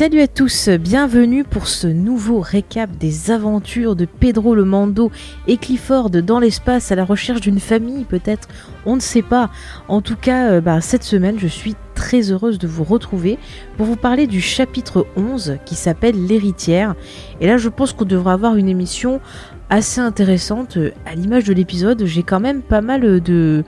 Salut à tous, bienvenue pour ce nouveau récap des aventures de Pedro le Mando et Clifford dans l'espace à la recherche d'une famille peut-être, on ne sait pas. En tout cas, euh, bah, cette semaine je suis très heureuse de vous retrouver pour vous parler du chapitre 11 qui s'appelle l'héritière. Et là je pense qu'on devra avoir une émission assez intéressante. À l'image de l'épisode, j'ai quand même pas mal de,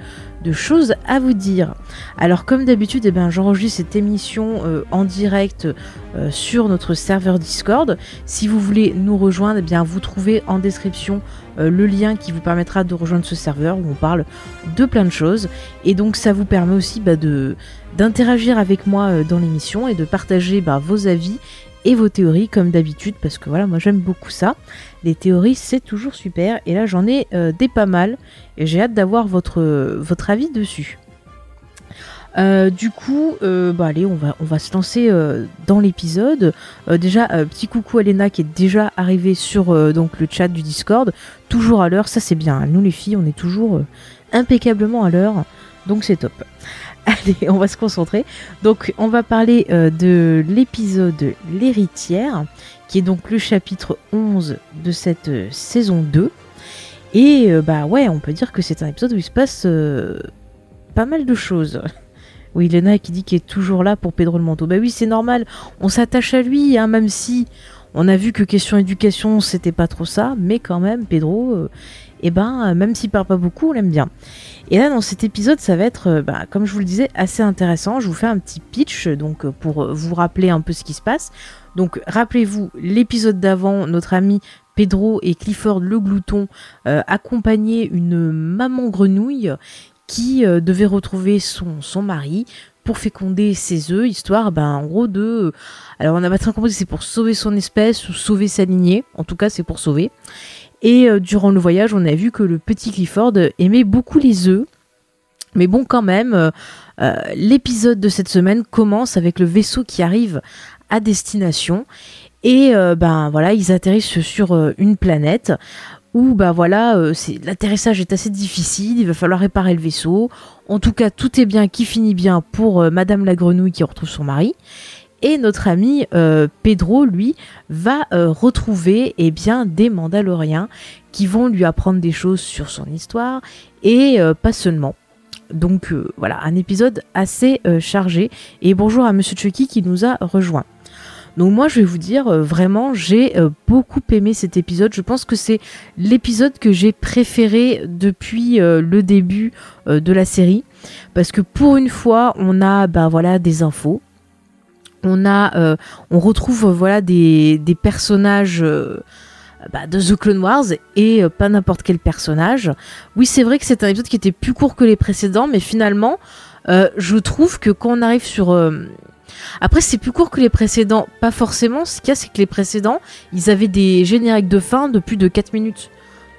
choses à vous dire. Alors comme d'habitude, eh ben, j'enregistre cette émission euh, en direct euh, sur notre serveur Discord. Si vous voulez nous rejoindre, eh bien, vous trouvez en description euh, le lien qui vous permettra de rejoindre ce serveur où on parle de plein de choses. Et donc ça vous permet aussi bah, de d'interagir avec moi dans l'émission et de partager bah, vos avis et vos théories comme d'habitude parce que voilà moi j'aime beaucoup ça les théories c'est toujours super et là j'en ai euh, des pas mal et j'ai hâte d'avoir votre, votre avis dessus euh, du coup, euh, bah allez, on va, on va se lancer dans l'épisode. déjà, petit coucou à qui est déjà arrivée sur donc le chat du Discord, toujours à l'heure, ça c'est bien. Nous les filles, on est toujours impeccablement à l'heure, donc c'est top. Allez, on va se concentrer. Donc, on va parler euh, de l'épisode L'héritière, qui est donc le chapitre 11 de cette euh, saison 2. Et euh, bah ouais, on peut dire que c'est un épisode où il se passe pas mal de choses. Oui, Lena qui dit qu'il est toujours là pour Pedro le manteau. Bah oui, c'est normal, on s'attache à lui, hein, même si on a vu que question éducation, c'était pas trop ça, mais quand même, Pedro, et eh ben, même s'il parle pas beaucoup, on l'aime bien. Et là, dans cet épisode, ça va être, euh, bah, comme je vous le disais, assez intéressant. Je vous fais un petit pitch, donc euh, pour vous rappeler un peu ce qui se passe. Donc, rappelez-vous, l'épisode d'avant, notre ami Pedro et Clifford le glouton euh, accompagnaient une maman grenouille qui devait retrouver son, son mari pour féconder ses œufs, histoire, ben, en gros, de... Alors, on n'a pas très compris si c'est pour sauver son espèce ou sauver sa lignée. En tout cas, c'est pour sauver. Et euh, durant le voyage, on a vu que le petit Clifford aimait beaucoup les œufs. Mais bon, quand même, euh, euh, l'épisode de cette semaine commence avec le vaisseau qui arrive à destination. Et ben voilà, ils atterrissent sur une planète où ben voilà, l'atterrissage est assez difficile, il va falloir réparer le vaisseau. En tout cas, tout est bien qui finit bien pour Madame la Grenouille qui retrouve son mari. Et notre ami euh, Pedro, lui, va euh, retrouver eh bien, des Mandaloriens qui vont lui apprendre des choses sur son histoire et euh, pas seulement. Donc voilà, un épisode assez chargé. Et bonjour à Monsieur Chucky qui nous a rejoint. Donc moi je vais vous dire vraiment j'ai beaucoup aimé cet épisode. Je pense que c'est l'épisode que j'ai préféré depuis le début de la série parce que pour une fois on a bah voilà des infos, euh, on retrouve voilà des, personnages euh, bah, de The Clone Wars et euh, pas n'importe quel personnage. Oui, c'est vrai que c'est un épisode qui était plus court que les précédents, mais finalement, je trouve que quand on arrive sur après, c'est plus court que les précédents. Pas forcément. Ce qu'il y a, c'est que les précédents, ils avaient des génériques de fin de plus de 4 minutes.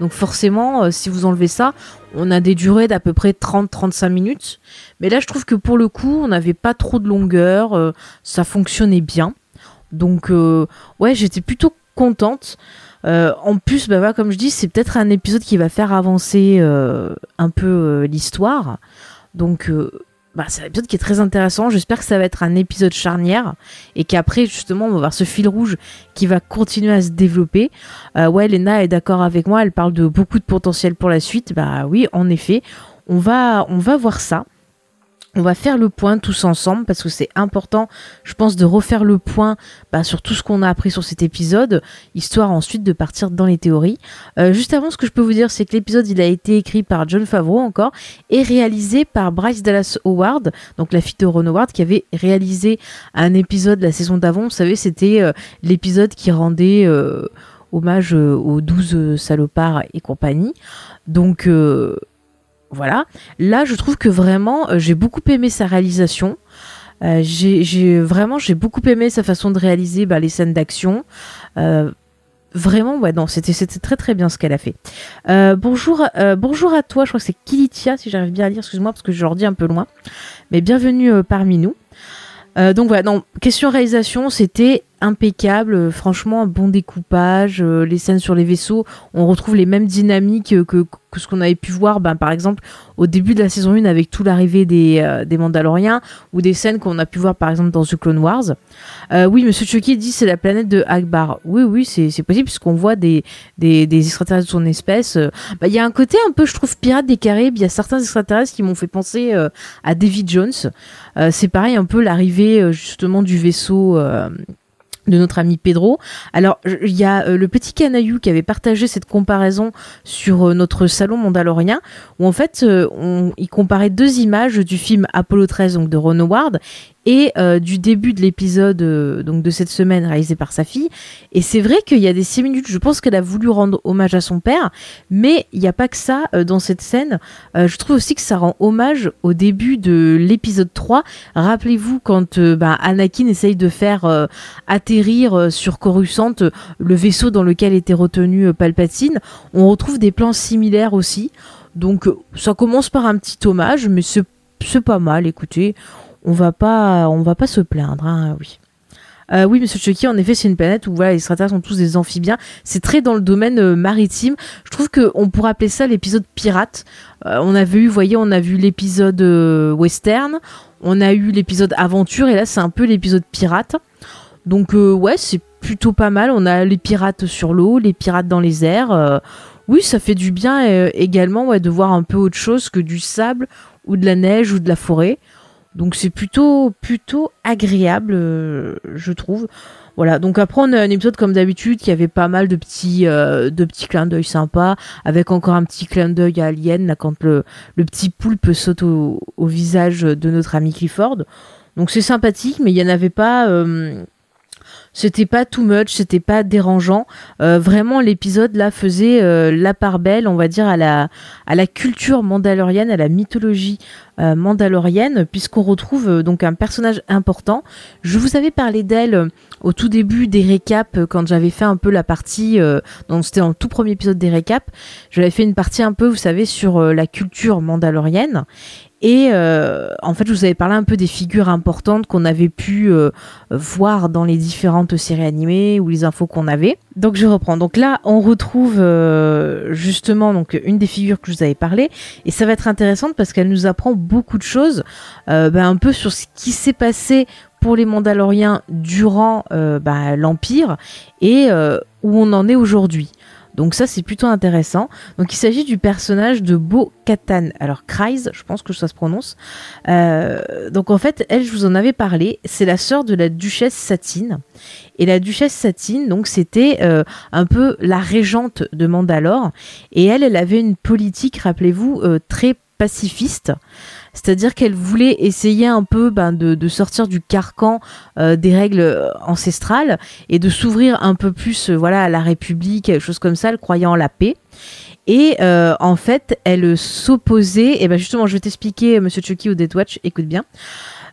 Donc forcément, si vous enlevez ça, on a des durées d'à peu près 30-35 minutes. Mais là, je trouve que pour le coup, on n'avait pas trop de longueur, euh, ça fonctionnait bien. Donc, euh, ouais, j'étais plutôt contente. Euh, en plus, bah, comme je dis, c'est peut-être un épisode qui va faire avancer un peu l'histoire. Donc, bah, c'est un épisode qui est très intéressant. J'espère que ça va être un épisode charnière et qu'après, justement, on va voir ce fil rouge qui va continuer à se développer. ouais, Lena est d'accord avec moi. Elle parle de beaucoup de potentiel pour la suite. Bah oui, en effet, on va, on va voir ça. On va faire le point tous ensemble parce que c'est important, je pense, de refaire le point bah, sur tout ce qu'on a appris sur cet épisode, histoire ensuite de partir dans les théories. Euh, juste avant, ce que je peux vous dire, c'est que l'épisode, il a été écrit par John Favreau encore et réalisé par Bryce Dallas Howard, donc la fille de Ron Howard, qui avait réalisé un épisode la saison d'avant. Vous savez, c'était euh, l'épisode qui rendait euh, hommage aux 12 salopards et compagnie. Donc voilà. Là, je trouve que vraiment, euh, j'ai beaucoup aimé sa réalisation. j'ai vraiment j'ai beaucoup aimé sa façon de réaliser bah, les scènes d'action. Vraiment, ouais, non, c'était c'était très très bien ce qu'elle a fait. bonjour, bonjour à toi. Je crois que c'est Kilitia, si j'arrive bien à lire. Excuse-moi parce que je leur dis un peu loin. Mais bienvenue parmi nous. donc voilà, non, question réalisation, c'était impeccable, euh, franchement un bon découpage, euh, les scènes sur les vaisseaux, on retrouve les mêmes dynamiques que, ce qu'on avait pu voir ben, par exemple au début de la saison 1 avec tout l'arrivée des, euh, Mandaloriens ou des scènes qu'on a pu voir par exemple dans The Clone Wars. oui, Monsieur Chucky dit c'est la planète de Akbar. Oui, oui, c'est possible puisqu'on voit des, des, des, extraterrestres de son espèce. Ben, il y a un côté un peu, je trouve, pirate des Caraïbes. Il y a certains extraterrestres qui m'ont fait penser à David Jones. c'est pareil, un peu l'arrivée justement du vaisseau de notre ami Pedro. Alors, il y a euh, le petit canaillou qui avait partagé cette comparaison sur euh, notre salon mandalorien, où en fait, euh, on, il comparait deux images du film Apollo 13, donc de Ron Howard, et euh, du début de l'épisode euh, donc de cette semaine réalisé par sa fille. Et c'est vrai qu'il y a des minutes je pense qu'elle a voulu rendre hommage à son père, mais il n'y a pas que ça euh, dans cette scène. je trouve aussi que ça rend hommage au début de l'épisode 3. Rappelez-vous quand bah, Anakin essaye de faire atterrir sur Coruscant le vaisseau dans lequel était retenu Palpatine. On retrouve des plans similaires aussi. Donc ça commence par un petit hommage, mais c'est pas mal, écoutez on va pas, va pas se plaindre, hein, oui. Euh, oui, Monsieur Chucky, en effet, c'est une planète où les extraterrestres sont tous des amphibiens. C'est très dans le domaine euh, maritime. Je trouve qu'on pourrait appeler ça l'épisode pirate. Euh, on avait eu, voyez, on a vu l'épisode western, on a eu l'épisode aventure, et là, c'est un peu l'épisode pirate. Donc, ouais, c'est plutôt pas mal. On a les pirates sur l'eau, les pirates dans les airs. oui, ça fait du bien également ouais, de voir un peu autre chose que du sable ou de la neige ou de la forêt. Donc c'est plutôt plutôt agréable, euh, je trouve. Voilà. Donc après on a un épisode comme d'habitude qui avait pas mal de petits euh, de petits clins d'œil sympas, avec encore un petit clin d'œil à Alien là quand le le petit poulpe saute au, visage de notre ami Clifford. Donc c'est sympathique, mais il y en avait pas. Euh, c'était pas too much, c'était pas dérangeant. Euh, vraiment, l'épisode là faisait euh, la part belle, on va dire, à la, à la culture mandalorienne, à la mythologie euh, mandalorienne, puisqu'on retrouve donc un personnage important. Je vous avais parlé d'elle au tout début des récaps, quand j'avais fait un peu la partie, donc c'était en tout premier épisode des récaps, j'avais fait une partie un peu, vous savez, sur la culture mandalorienne. Et euh, en fait, je vous avais parlé un peu des figures importantes qu'on avait pu euh, voir dans les différentes séries animées ou les infos qu'on avait. Donc je reprends. Donc là, on retrouve euh, justement donc une des figures que je vous avais parlé, et ça va être intéressante parce qu'elle nous apprend beaucoup de choses, ben, un peu sur ce qui s'est passé pour les Mandaloriens durant ben, l'Empire et où on en est aujourd'hui. Donc ça c'est plutôt intéressant. Donc il s'agit du personnage de Bo Katan. Alors Kreis, je pense que ça se prononce. Euh, donc en fait, elle, je vous en avais parlé. C'est la sœur de la duchesse Satine. Et la duchesse Satine, donc c'était euh, un peu la régente de Mandalore. Et elle, elle avait une politique, rappelez-vous, euh, très pacifiste. C'est-à-dire qu'elle voulait essayer un peu ben, de, sortir du carcan euh, des règles euh, ancestrales et de s'ouvrir un peu plus euh, voilà, à la République, quelque chose comme ça, elle croyant en la paix. Et en fait, elle s'opposait, et ben justement, je vais t'expliquer, Monsieur Chucky au Dead Watch, écoute bien.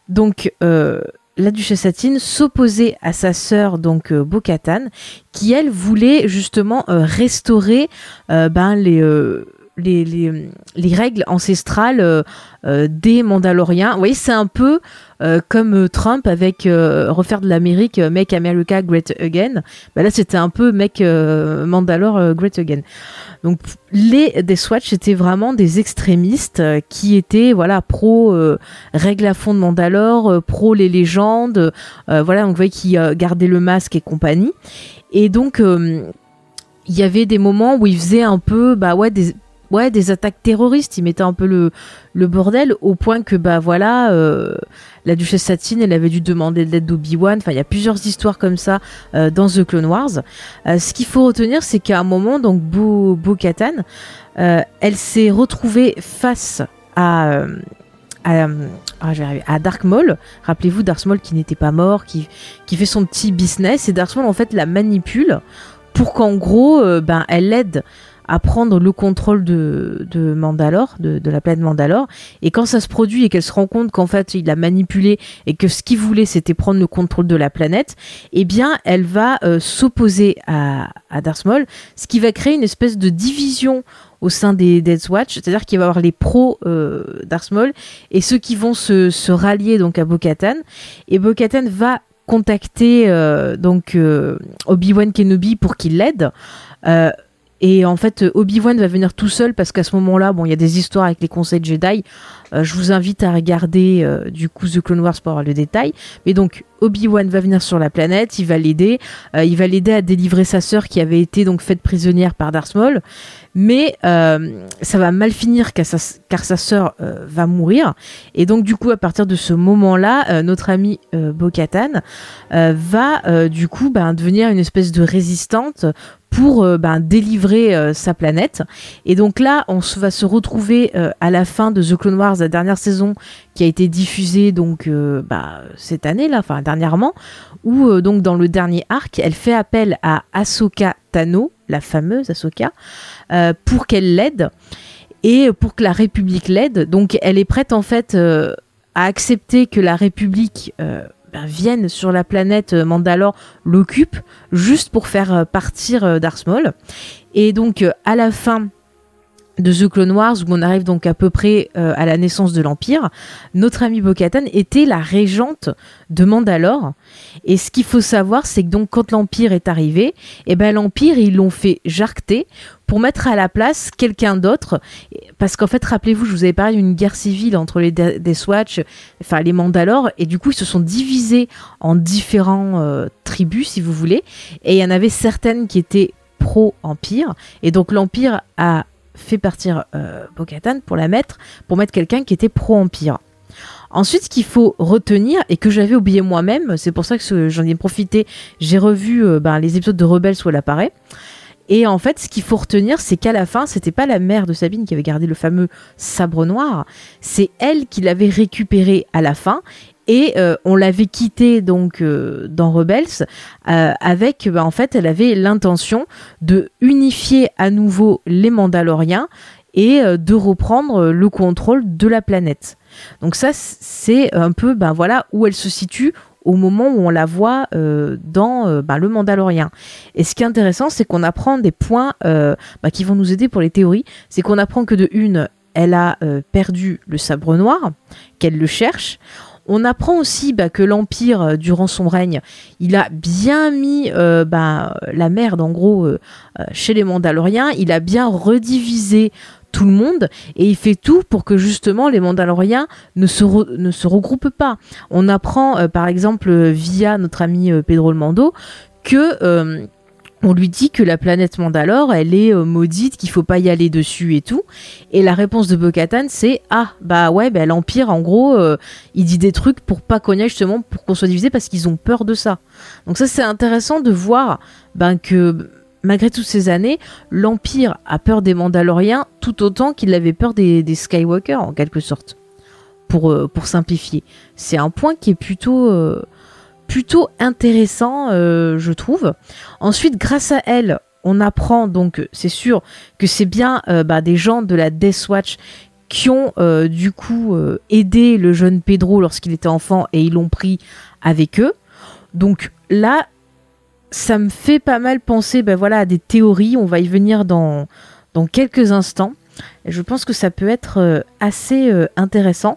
Donc, la duchesse Satine s'opposait à sa sœur donc Bokatan, qui elle voulait justement restaurer ben les les, les, règles ancestrales euh, euh, des Mandaloriens. Vous voyez, c'est un peu euh, comme Trump avec refaire de l'Amérique, Make America Great Again. Bah là, c'était un peu Make Mandalore Great Again. Donc, les des Swatch étaient vraiment des extrémistes qui étaient voilà pro règles à fond de Mandalore, pro les légendes, voilà, donc vous voyez qui gardaient le masque et compagnie. Et donc il y avait des moments où ils faisaient un peu bah ouais des ouais, des attaques terroristes. Ils mettaient un peu le, bordel au point que, bah voilà, euh, la duchesse Satine, elle avait dû demander l'aide d'Obi-Wan. Enfin, il y a plusieurs histoires comme ça euh, dans The Clone Wars. Euh, ce qu'il faut retenir, c'est qu'à un moment, donc, Bo, Bo Katan, elle s'est retrouvée face à. À, ah, à, Dark Maul. Rappelez-vous Dark Maul qui n'était pas mort, qui, qui fait son petit business et Dark Maul en fait la manipule pour qu'en gros, ben elle l'aide à prendre le contrôle de, Mandalore, de, la planète Mandalore. Et quand ça se produit et qu'elle se rend compte qu'en fait il a manipulé et que ce qu'il voulait c'était prendre le contrôle de la planète, eh bien elle va euh, s'opposer à, Darth Maul, ce qui va créer une espèce de division au sein des Death Watch, c'est-à-dire qu'il va y avoir les pros euh, Darth Maul et ceux qui vont se, se rallier donc à Bo-Katan. Et Bo-Katan va contacter euh, donc euh, Obi-Wan Kenobi pour qu'il l'aide. Euh, et en fait, Obi-Wan va venir tout seul parce qu'à ce moment-là, bon, il y a des histoires avec les conseils Jedi. je vous invite à regarder du coup The Clone Wars pour avoir le détail. Mais donc, Obi-Wan va venir sur la planète, il va l'aider, il va l'aider à délivrer sa sœur qui avait été donc faite prisonnière par Darth Maul mais euh, ça va mal finir car sa, sœur euh, va mourir. Et donc du coup, à partir de ce moment-là, euh, notre amie Bo-Katan va du coup ben, devenir une espèce de résistante pour ben, délivrer sa planète. Et donc là, on va se retrouver à la fin de The Clone Wars, la dernière saison qui a été diffusée donc bah, cette année là, enfin dernièrement, où donc dans le dernier arc, elle fait appel à Ahsoka Tano, la fameuse Ahsoka, euh, pour qu'elle l'aide et pour que la République l'aide. Donc elle est prête en fait euh, à accepter que la République euh, ben, vienne sur la planète Mandalore, l'occupe, juste pour faire partir Darth Maul. Et donc à la fin de The Clone Wars, où on arrive donc à peu près à la naissance de l'Empire, notre amie Bo-Katan était la régente de Mandalore. Et ce qu'il faut savoir, c'est que donc quand l'Empire est arrivé, eh ben l'Empire, ils l'ont fait jarcter pour mettre à la place quelqu'un d'autre. Parce qu'en fait, rappelez-vous, je vous avais parlé d'une guerre civile entre les des Swatch, enfin les Mandalores, et du coup, ils se sont divisés en différents euh, tribus, si vous voulez. Et il y en avait certaines qui étaient pro-Empire. Et donc, l'Empire a fait partir euh, pour la mettre, pour mettre quelqu'un qui était pro-Empire. Ensuite, ce qu'il faut retenir et que j'avais oublié moi-même, c'est pour ça que j'en ai profité, j'ai revu euh, ben, les épisodes de Rebels où elle apparaît. Et en fait, ce qu'il faut retenir, c'est qu'à la fin, c'était pas la mère de Sabine qui avait gardé le fameux sabre noir, c'est elle qui l'avait récupéré à la fin. Et euh, on l'avait quitté donc euh, dans Rebels euh, avec, bah, en fait, elle avait l'intention de unifier à nouveau les Mandaloriens et de reprendre le contrôle de la planète. Donc ça, c'est un peu, ben voilà, où elle se situe au moment où on la voit euh, dans euh, bah, le Mandalorien. Et ce qui est intéressant, c'est qu'on apprend des points euh, bah, qui vont nous aider pour les théories. C'est qu'on apprend que de une, elle a perdu le sabre noir, qu'elle le cherche. On apprend aussi bah, que l'Empire, durant son règne, il a bien mis la merde, en gros, chez les Mandaloriens. Il a bien redivisé tout le monde et il fait tout pour que justement les Mandaloriens ne se, regroupent pas. On apprend euh, par exemple via notre ami euh, Pedro le Mando que euh, on lui dit que la planète Mandalore, elle est maudite, qu'il faut pas y aller dessus et tout. Et la réponse de Bo-Katan, c'est ah bah ouais, bah, l'Empire, en gros, il dit des trucs pour pas qu'on justement pour qu'on soit divisé parce qu'ils ont peur de ça. Donc ça c'est intéressant de voir ben que malgré toutes ces années, l'Empire a peur des Mandaloriens tout autant qu'il avait peur des, Skywalker, en quelque sorte. Pour, euh, pour simplifier. C'est un point qui est plutôt, euh, intéressant, euh, je trouve. Ensuite, grâce à elle, on apprend donc, c'est sûr, que c'est bien bah, des gens de la Death Watch qui ont du coup aidé le jeune Pedro lorsqu'il était enfant et ils l'ont pris avec eux. Donc là, ça me fait pas mal penser ben voilà, à des théories. On va y venir dans, dans quelques instants. Et je pense que ça peut être euh, assez euh, intéressant.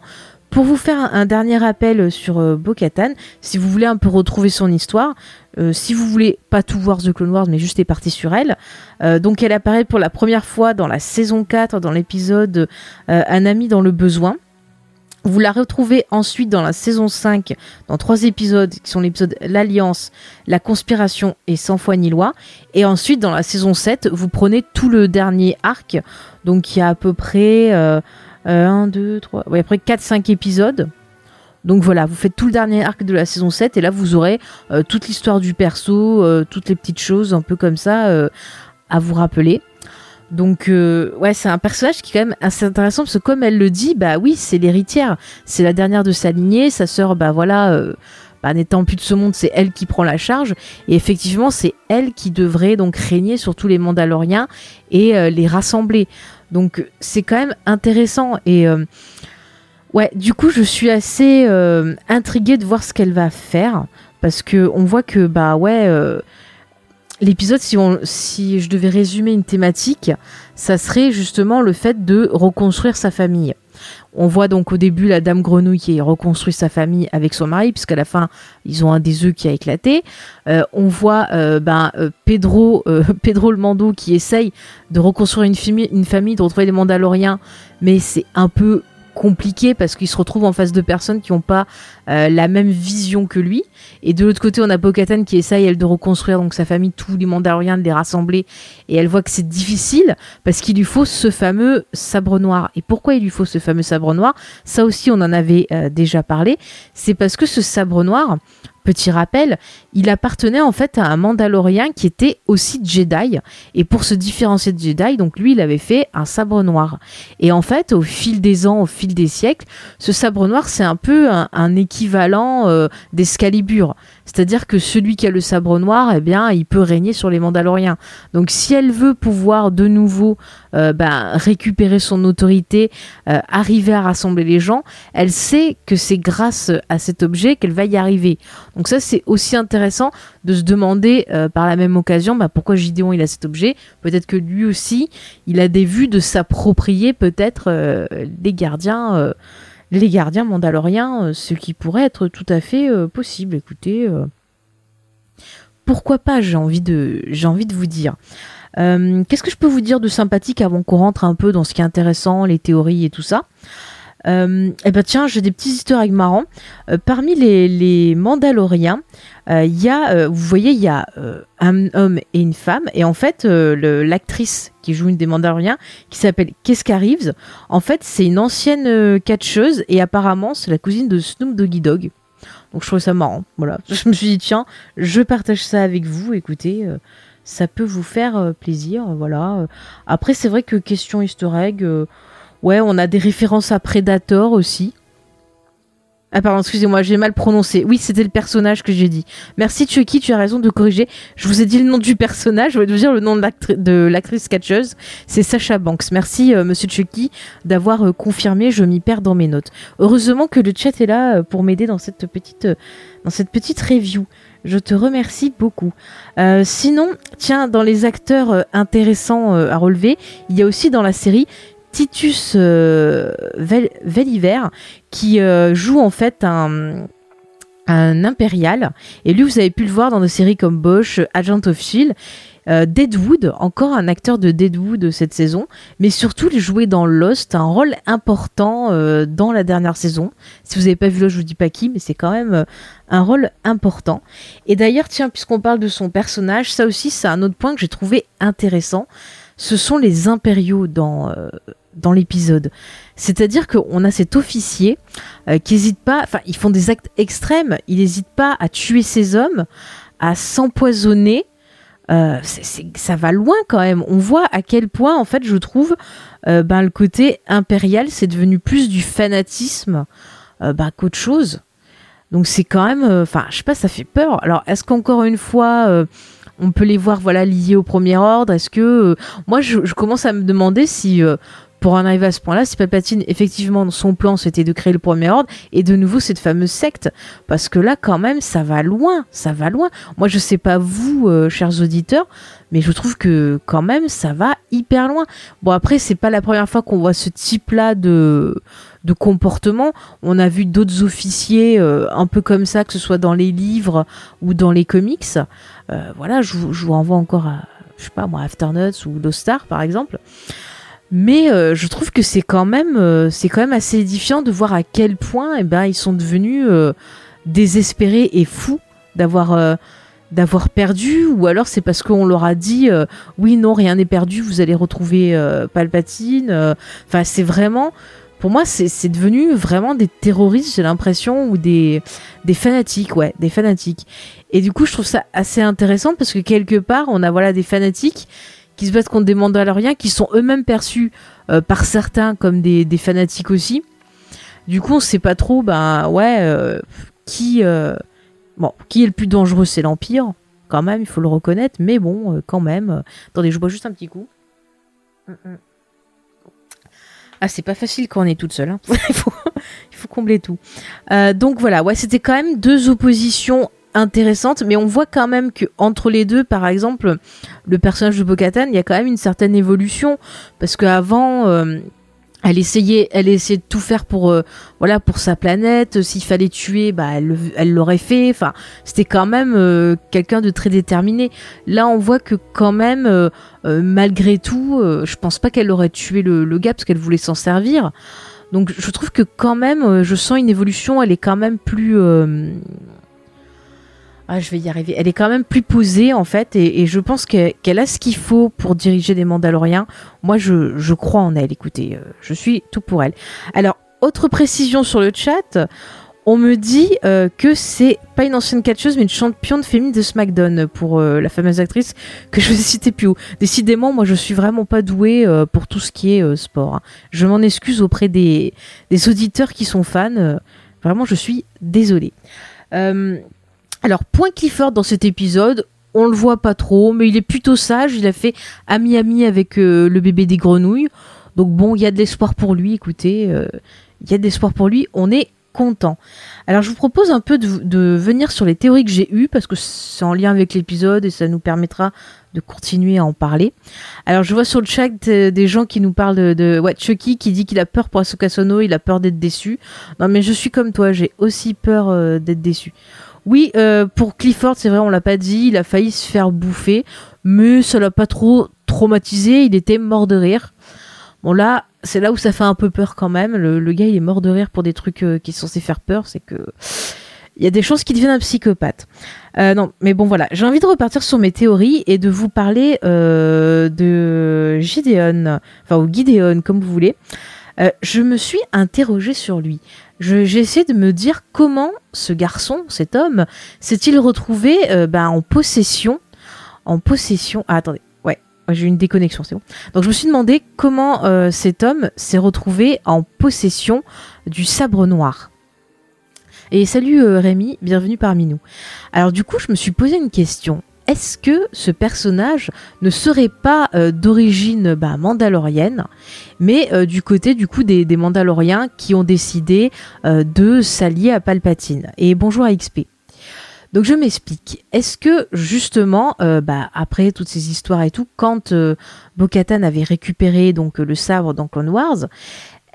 Pour vous faire un, dernier rappel sur euh, Bo-Katan, si vous voulez un peu retrouver son histoire, si vous voulez pas tout voir The Clone Wars, mais juste les parties sur elle, donc elle apparaît pour la première fois dans la saison 4, dans l'épisode Un ami dans le besoin. Vous la retrouvez ensuite dans la saison 5, dans trois épisodes qui sont l'épisode L'Alliance, La Conspiration et Sans foi ni loi. Et ensuite, dans la saison 7, vous prenez tout le dernier arc. Donc il y a à peu près 1, 2, 3, ouais, après 4-5 épisodes. Donc voilà, vous faites tout le dernier arc de la saison 7 et là vous aurez euh, toute l'histoire du perso, euh, toutes les petites choses un peu comme ça euh, à vous rappeler. Donc euh, ouais, c'est un personnage qui est quand même assez intéressant parce que comme elle le dit, bah oui, c'est l'héritière, c'est la dernière de sa lignée, sa sœur, bah voilà, euh, bah, n'étant plus de ce monde, c'est elle qui prend la charge. Et effectivement, c'est elle qui devrait donc régner sur tous les Mandaloriens et euh, les rassembler. Donc c'est quand même intéressant. Et ouais, du coup, je suis assez intriguée de voir ce qu'elle va faire. Parce que on voit que, bah ouais, l'épisode, si, je devais résumer une thématique, ça serait justement le fait de reconstruire sa famille. On voit donc au début la dame grenouille qui reconstruit sa famille avec son mari, puisqu'à la fin, ils ont un des œufs qui a éclaté. Euh, on voit euh, ben, euh, Pedro, le Mando qui essaye de reconstruire une, une famille, de retrouver les Mandaloriens, mais c'est un peu compliqué parce qu'il se retrouve en face de personnes qui n'ont pas euh, la même vision que lui. Et de l'autre côté, on a Bo-Katan qui essaye elle de reconstruire donc sa famille, tous les Mandaloriens, de les rassembler. Et elle voit que c'est difficile parce qu'il lui faut ce fameux sabre noir. Et pourquoi il lui faut ce fameux sabre noir? Ça aussi, on en avait euh, déjà parlé. C'est parce que ce sabre noir, Petit rappel, il appartenait en fait à un Mandalorien qui était aussi Jedi. Et pour se différencier de Jedi, donc lui, il avait fait un sabre noir. Et en fait, au fil des ans, au fil des siècles, ce sabre noir, c'est un peu un, équivalent euh, d'Escalibur. C'est-à-dire que celui qui a le sabre noir, eh bien, il peut régner sur les Mandaloriens. Donc, si elle veut pouvoir de nouveau euh, ben, récupérer son autorité, euh, arriver à rassembler les gens, elle sait que c'est grâce à cet objet qu'elle va y arriver. Donc ça, c'est aussi intéressant de se demander euh, par la même occasion bah, pourquoi Gideon il a cet objet. Peut-être que lui aussi, il a des vues de s'approprier peut-être les gardiens les gardiens mandaloriens, euh, ce qui pourrait être tout à fait euh, possible. Écoutez, euh, pourquoi pas, j'ai envie, de, de vous dire. qu'est-ce que je peux vous dire de sympathique avant qu'on rentre un peu dans ce qui est intéressant, les théories et tout ça? Eh ben tiens, j'ai des petits easter marrants. Euh, parmi les, Mandaloriens, il y a, vous voyez, il y a un homme et une femme, et en fait, l'actrice qui joue une des Mandaloriens, qui s'appelle Keska Reeves, en fait, c'est une ancienne catcheuse, et apparemment, c'est la cousine de Snoop Doggy Dog. Donc je trouve ça marrant. Voilà, je me suis dit tiens, je partage ça avec vous. Écoutez, ça peut vous faire plaisir. Voilà. Après, c'est vrai que question Easter egg Ouais, on a des références à Predator aussi. Ah pardon, excusez-moi, j'ai mal prononcé. Oui, c'était le personnage que j'ai dit. Merci Chucky, tu as raison de corriger. Je vous ai dit le nom du personnage, je vais vous dire le nom de l'actrice catcheuse. C'est Sacha Banks. Merci euh, monsieur Chucky d'avoir euh, confirmé, je m'y perds dans mes notes. Heureusement que le chat est là euh, pour m'aider dans cette petite dans cette petite review. Je te remercie beaucoup. sinon, tiens, dans les acteurs intéressants à relever, il y a aussi dans la série Titus euh, qui euh, joue en fait un, un impérial. Et lui, vous avez pu le voir dans des séries comme Bosch, Agent of Shield. Euh, Deadwood, encore un acteur de Deadwood cette saison, mais surtout il jouait dans Lost, un rôle important euh, dans la dernière saison. Si vous n'avez pas vu Lost, je vous dis pas qui, mais c'est quand même un rôle important. Et d'ailleurs, tiens, puisqu'on parle de son personnage, ça aussi c'est un autre point que j'ai trouvé intéressant. Ce sont les impériaux dans dans l'épisode. C'est-à-dire qu'on a cet officier euh, qui n'hésite pas, enfin, ils font des actes extrêmes, il n'hésite pas à tuer ses hommes, à s'empoisonner. Euh, ça va loin quand même. On voit à quel point, en fait, je trouve, euh, ben, le côté impérial, c'est devenu plus du fanatisme ben, qu'autre chose. Donc c'est quand même, enfin, je sais pas, ça fait peur. Alors, est-ce qu'encore une fois on peut les voir voilà liés au premier ordre? Est-ce que moi je, commence à me demander si pour en arriver à ce point-là, si Palpatine, effectivement, son plan, c'était de créer le premier ordre et de nouveau cette fameuse secte. Parce que là, quand même, ça va loin, ça va loin. Moi, je sais pas vous, euh, chers auditeurs, mais je trouve que quand même, ça va hyper loin. Bon, après, c'est pas la première fois qu'on voit ce type-là de de comportement. On a vu d'autres officiers euh, un peu comme ça, que ce soit dans les livres ou dans les comics. Euh, voilà, je, je vous renvoie encore à, je sais pas moi, Afternuts ou Lost Star par exemple. Mais euh, je trouve que c'est quand même euh, c'est quand même assez édifiant de voir à quel point eh ben ils sont devenus euh, désespérés et fous d'avoir d'avoir perdu. Ou alors c'est parce qu'on leur a dit oui non rien n'est perdu vous allez retrouver Palpatine enfin c'est vraiment pour moi c'est devenu vraiment des terroristes j'ai l'impression ou des des fanatiques ouais des fanatiques. Et du coup je trouve ça assez intéressant parce que quelque part on a voilà des fanatiques qui se battent contre des Mandaloriens qui sont eux-mêmes perçus euh, par certains comme des, fanatiques aussi. Du coup, on sait pas trop, ben ouais, euh, qui, euh, Bon, qui est le plus dangereux, c'est l'Empire, quand même, il faut le reconnaître, mais bon, quand même. Attendez, je bois juste un petit coup. Mm, mm. Ah, c'est pas facile quand on est toute seule. Hein. il, faut, combler tout. donc voilà, ouais, c'était quand même deux oppositions intéressante, mais on voit quand même que entre les deux, par exemple, le personnage de Bokatan, il y a quand même une certaine évolution parce qu'avant. Euh, elle essayait, elle essayait de tout faire pour, euh, voilà, pour sa planète. S'il fallait tuer, bah, elle, l'aurait fait. Enfin, c'était quand même euh, quelqu'un de très déterminé. Là, on voit que quand même, malgré tout, je pense pas qu'elle aurait tué le, le gars parce qu'elle voulait s'en servir. Donc, je trouve que quand même, je sens une évolution. Elle est quand même plus, ah, je vais y arriver. Elle est quand même plus posée en fait, et, je pense qu'elle a ce qu'il faut pour diriger des Mandaloriens. Moi, je, crois en elle. Écoutez, euh, je suis tout pour elle. Alors, autre précision sur le chat. On me dit euh, que c'est pas une ancienne catcheuse, mais une championne féminine de SmackDown pour euh, la fameuse actrice que je vais citer plus haut. Décidément, moi, je suis vraiment pas douée pour tout ce qui est sport. Hein. Je m'en excuse auprès des, des, auditeurs qui sont fans. vraiment, je suis désolée. Alors, point Clifford dans cet épisode, on le voit pas trop, mais il est plutôt sage. Il a fait ami-ami avec euh, le bébé des grenouilles. Donc bon, il y a de l'espoir pour lui. Écoutez, euh, il y a de l'espoir pour lui. On est content. Alors je vous propose un peu de, venir sur les théories que j'ai eues parce que c'est en lien avec l'épisode et ça nous permettra de continuer à en parler. Alors je vois sur le chat des gens qui nous parlent de, de ouais, Chucky qui dit qu'il a peur pour Asuka Sono, il a peur d'être déçu. Non mais je suis comme toi, j'ai aussi peur euh, d'être déçu. Oui, euh, pour Clifford, c'est vrai, on l'a pas dit, il a failli se faire bouffer, mais ça l'a pas trop traumatisé, il était mort de rire. Bon là, c'est là où ça fait un peu peur quand même. Le, gars, il est mort de rire pour des trucs euh, qui sont censés faire peur, c'est que il y a des choses qui deviennent un psychopathe. Euh, non, mais bon voilà, j'ai envie de repartir sur mes théories et de vous parler de Gideon, enfin ou Gideon comme vous voulez. je me suis interrogée sur lui j'ai essayé de me dire comment ce garçon, cet homme, s'est-il retrouvé euh, ben, en possession, en possession. Ah, attendez, ouais, j'ai une déconnexion, c'est bon. Donc je me suis demandé comment euh, cet homme s'est retrouvé en possession du sabre noir. Et salut euh, Rémi, bienvenue parmi nous. Alors du coup, je me suis posé une question est-ce que ce personnage ne serait pas euh, d'origine bah, mandalorienne, mais euh, du côté du coup des, Mandaloriens qui ont décidé euh, de s'allier à Palpatine? Et bonjour à XP. Donc je m'explique. Est-ce que justement, bah, après toutes ces histoires et tout, quand Bo-Katan avait récupéré donc le sabre dans Clone Wars,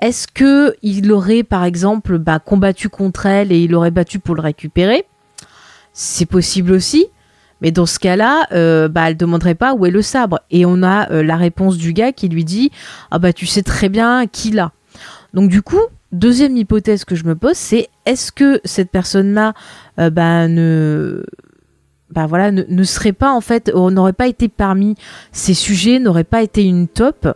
est-ce que il aurait par exemple bah, combattu contre elle et il aurait battu pour le récupérer? C'est possible aussi. Mais dans ce cas-là, euh, bah, demanderait pas où est le sabre. Et on a euh, la réponse du gars qui lui dit Ah bah tu sais très bien qui l'a. Donc du coup, deuxième hypothèse que je me pose, c'est est-ce que cette personne-là euh, bah, ne bah voilà, ne, serait pas en fait, n'aurait pas été parmi ces sujets, n'aurait pas été une top,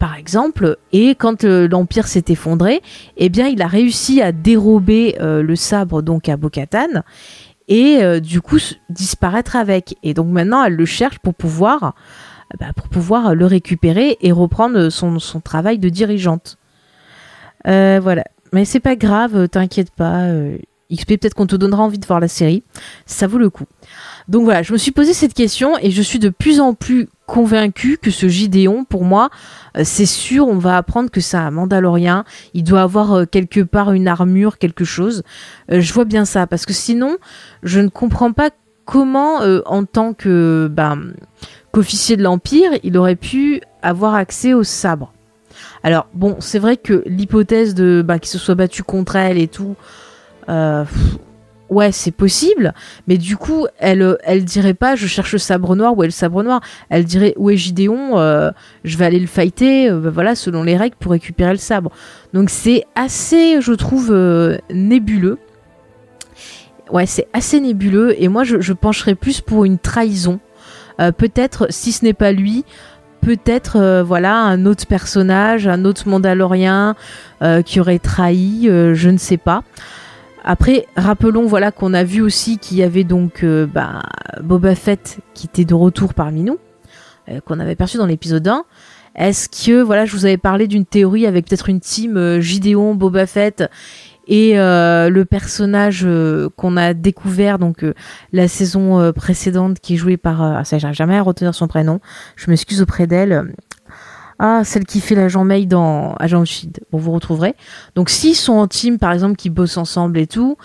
par exemple, et quand l'Empire s'est effondré, eh bien il a réussi à dérober le sabre donc à Bokatan et euh, du coup disparaître avec. Et donc maintenant, elle le cherche pour pouvoir, bah, pour pouvoir le récupérer et reprendre son, travail de dirigeante. Euh, voilà. Mais c'est pas grave, t'inquiète pas. Euh, XP, peut-être qu'on te donnera envie de voir la série. Ça vaut le coup. Donc voilà, je me suis posé cette question et je suis de plus en plus convaincu que ce Gideon, pour moi, euh, c'est sûr, on va apprendre que c'est un Mandalorien. Il doit avoir euh, quelque part une armure, quelque chose. Euh, je vois bien ça, parce que sinon, je ne comprends pas comment, en tant ben, qu'officier de l'Empire, il aurait pu avoir accès au sabre. Alors bon, c'est vrai que l'hypothèse de ben, qu'il se soit battu contre elle et tout, ouais, c'est possible, mais du coup, elle, euh, elle dirait pas je cherche le sabre noir, où est le sabre noir? Elle dirait où est Gideon? Euh, Je vais aller le fighter, euh, bah, voilà, selon les règles pour récupérer le sabre. Donc c'est assez, je trouve, nébuleux. Ouais, c'est assez nébuleux, et moi je, je pencherais plus pour une trahison. peut-être, si ce n'est pas lui, peut-être voilà un autre personnage, un autre Mandalorien qui aurait trahi, je ne sais pas. Après, rappelons voilà qu'on a vu aussi qu'il y avait donc euh, bah, Boba Fett qui était de retour parmi nous, euh, qu'on avait perçu dans l'épisode 1. Est-ce que voilà, je vous avais parlé d'une théorie avec peut-être une team euh, Gideon, Boba Fett et le personnage qu'on a découvert donc la saison précédente qui est joué par ah, ça j'arrive jamais à retenir son prénom je m'excuse auprès d'elle ah, celle qui fait l'agent May dans Agent Shield. Bon, vous retrouverez. Donc, s'ils sont en team, par exemple, qui bossent ensemble et tout,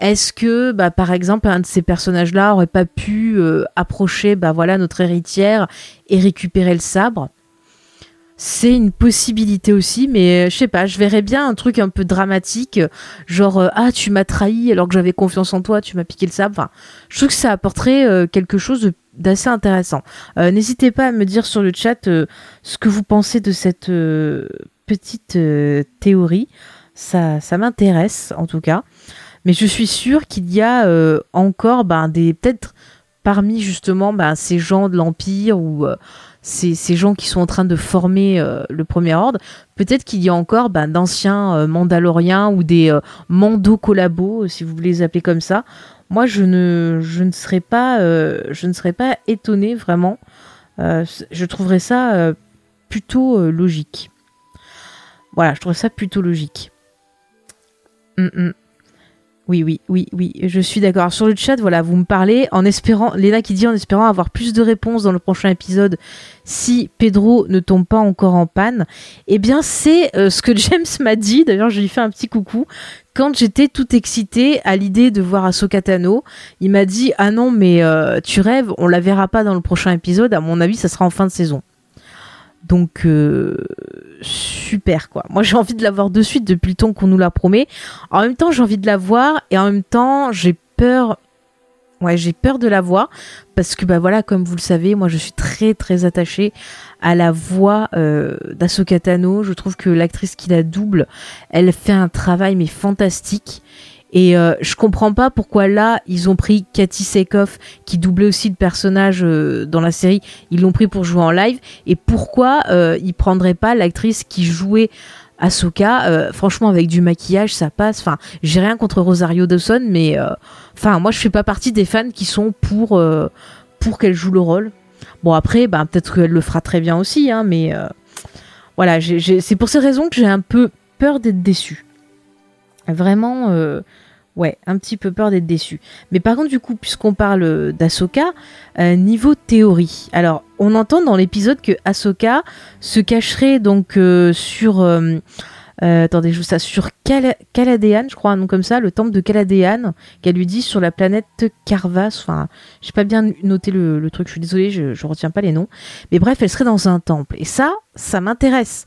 est-ce que, bah, par exemple, un de ces personnages-là aurait pas pu euh, approcher, bah voilà, notre héritière et récupérer le sabre? C'est une possibilité aussi, mais euh, je sais pas, je verrais bien un truc un peu dramatique, genre euh, ah tu m'as trahi alors que j'avais confiance en toi, tu m'as piqué le sabre. Je trouve que ça apporterait quelque chose d'assez intéressant. N'hésitez pas à me dire sur le chat ce que vous pensez de cette petite théorie. Ça, ça m'intéresse en tout cas. Mais je suis sûre qu'il y a euh, encore ben, des peut-être parmi justement ben, ces gens de l'Empire ou euh, ces, gens qui sont en train de former euh, le Premier Ordre, peut-être qu'il y a encore ben, d'anciens Mandaloriens ou des Mando collabos, si vous voulez les appeler comme ça. Moi, je ne, serais pas, je ne serais pas étonné vraiment. je trouverais ça plutôt logique. Voilà, je trouverais ça plutôt logique. Oui, oui, oui, oui, je suis d'accord. Sur le chat, voilà, vous me parlez en espérant, Léna qui dit en espérant avoir plus de réponses dans le prochain épisode si Pedro ne tombe pas encore en panne. Eh bien, c'est euh, ce que James m'a dit. D'ailleurs, je lui fais un petit coucou. Quand j'étais tout excitée à l'idée de voir Ahsoka Tano, il m'a dit Ah non, mais euh, tu rêves, on la verra pas dans le prochain épisode. À mon avis, ça sera en fin de saison. Donc euh, super quoi. Moi j'ai envie de la voir de suite depuis le temps qu'on nous la promet. En même temps j'ai envie de la voir et en même temps j'ai peur. Ouais j'ai peur de la voir parce que bah voilà comme vous le savez moi je suis très très attachée à la voix euh, d'Asoka Tano. Je trouve que l'actrice qui la double elle fait un travail mais fantastique et euh, je comprends pas pourquoi là, ils ont pris Cathy Sekoff, qui doublait aussi le personnage euh, dans la série, ils l'ont pris pour jouer en live. Et pourquoi euh, ils prendraient pas l'actrice qui jouait Ahsoka euh, Franchement, avec du maquillage, ça passe. Enfin, j'ai rien contre Rosario Dawson, mais enfin, moi, je fais pas partie des fans qui sont pour pour qu'elle joue le rôle. Bon, après, bah, peut-être qu'elle le fera très bien aussi, hein, mais voilà, c'est pour ces raisons que j'ai un peu peur d'être déçue. Vraiment, euh, ouais, un petit peu peur d'être déçu. Mais par contre, du coup, puisqu'on parle d'Asoka, euh, niveau théorie. Alors, on entend dans l'épisode que Ahsoka se cacherait donc euh, sur. attendez, je ça sur Cal je crois, un nom comme ça, le temple de Caladéan, qu'elle lui dit sur la planète Carvas. Enfin, j'ai pas bien noté le, truc, je suis désolée, je, je retiens pas les noms. Mais bref, elle serait dans un temple. Et ça, ça m'intéresse.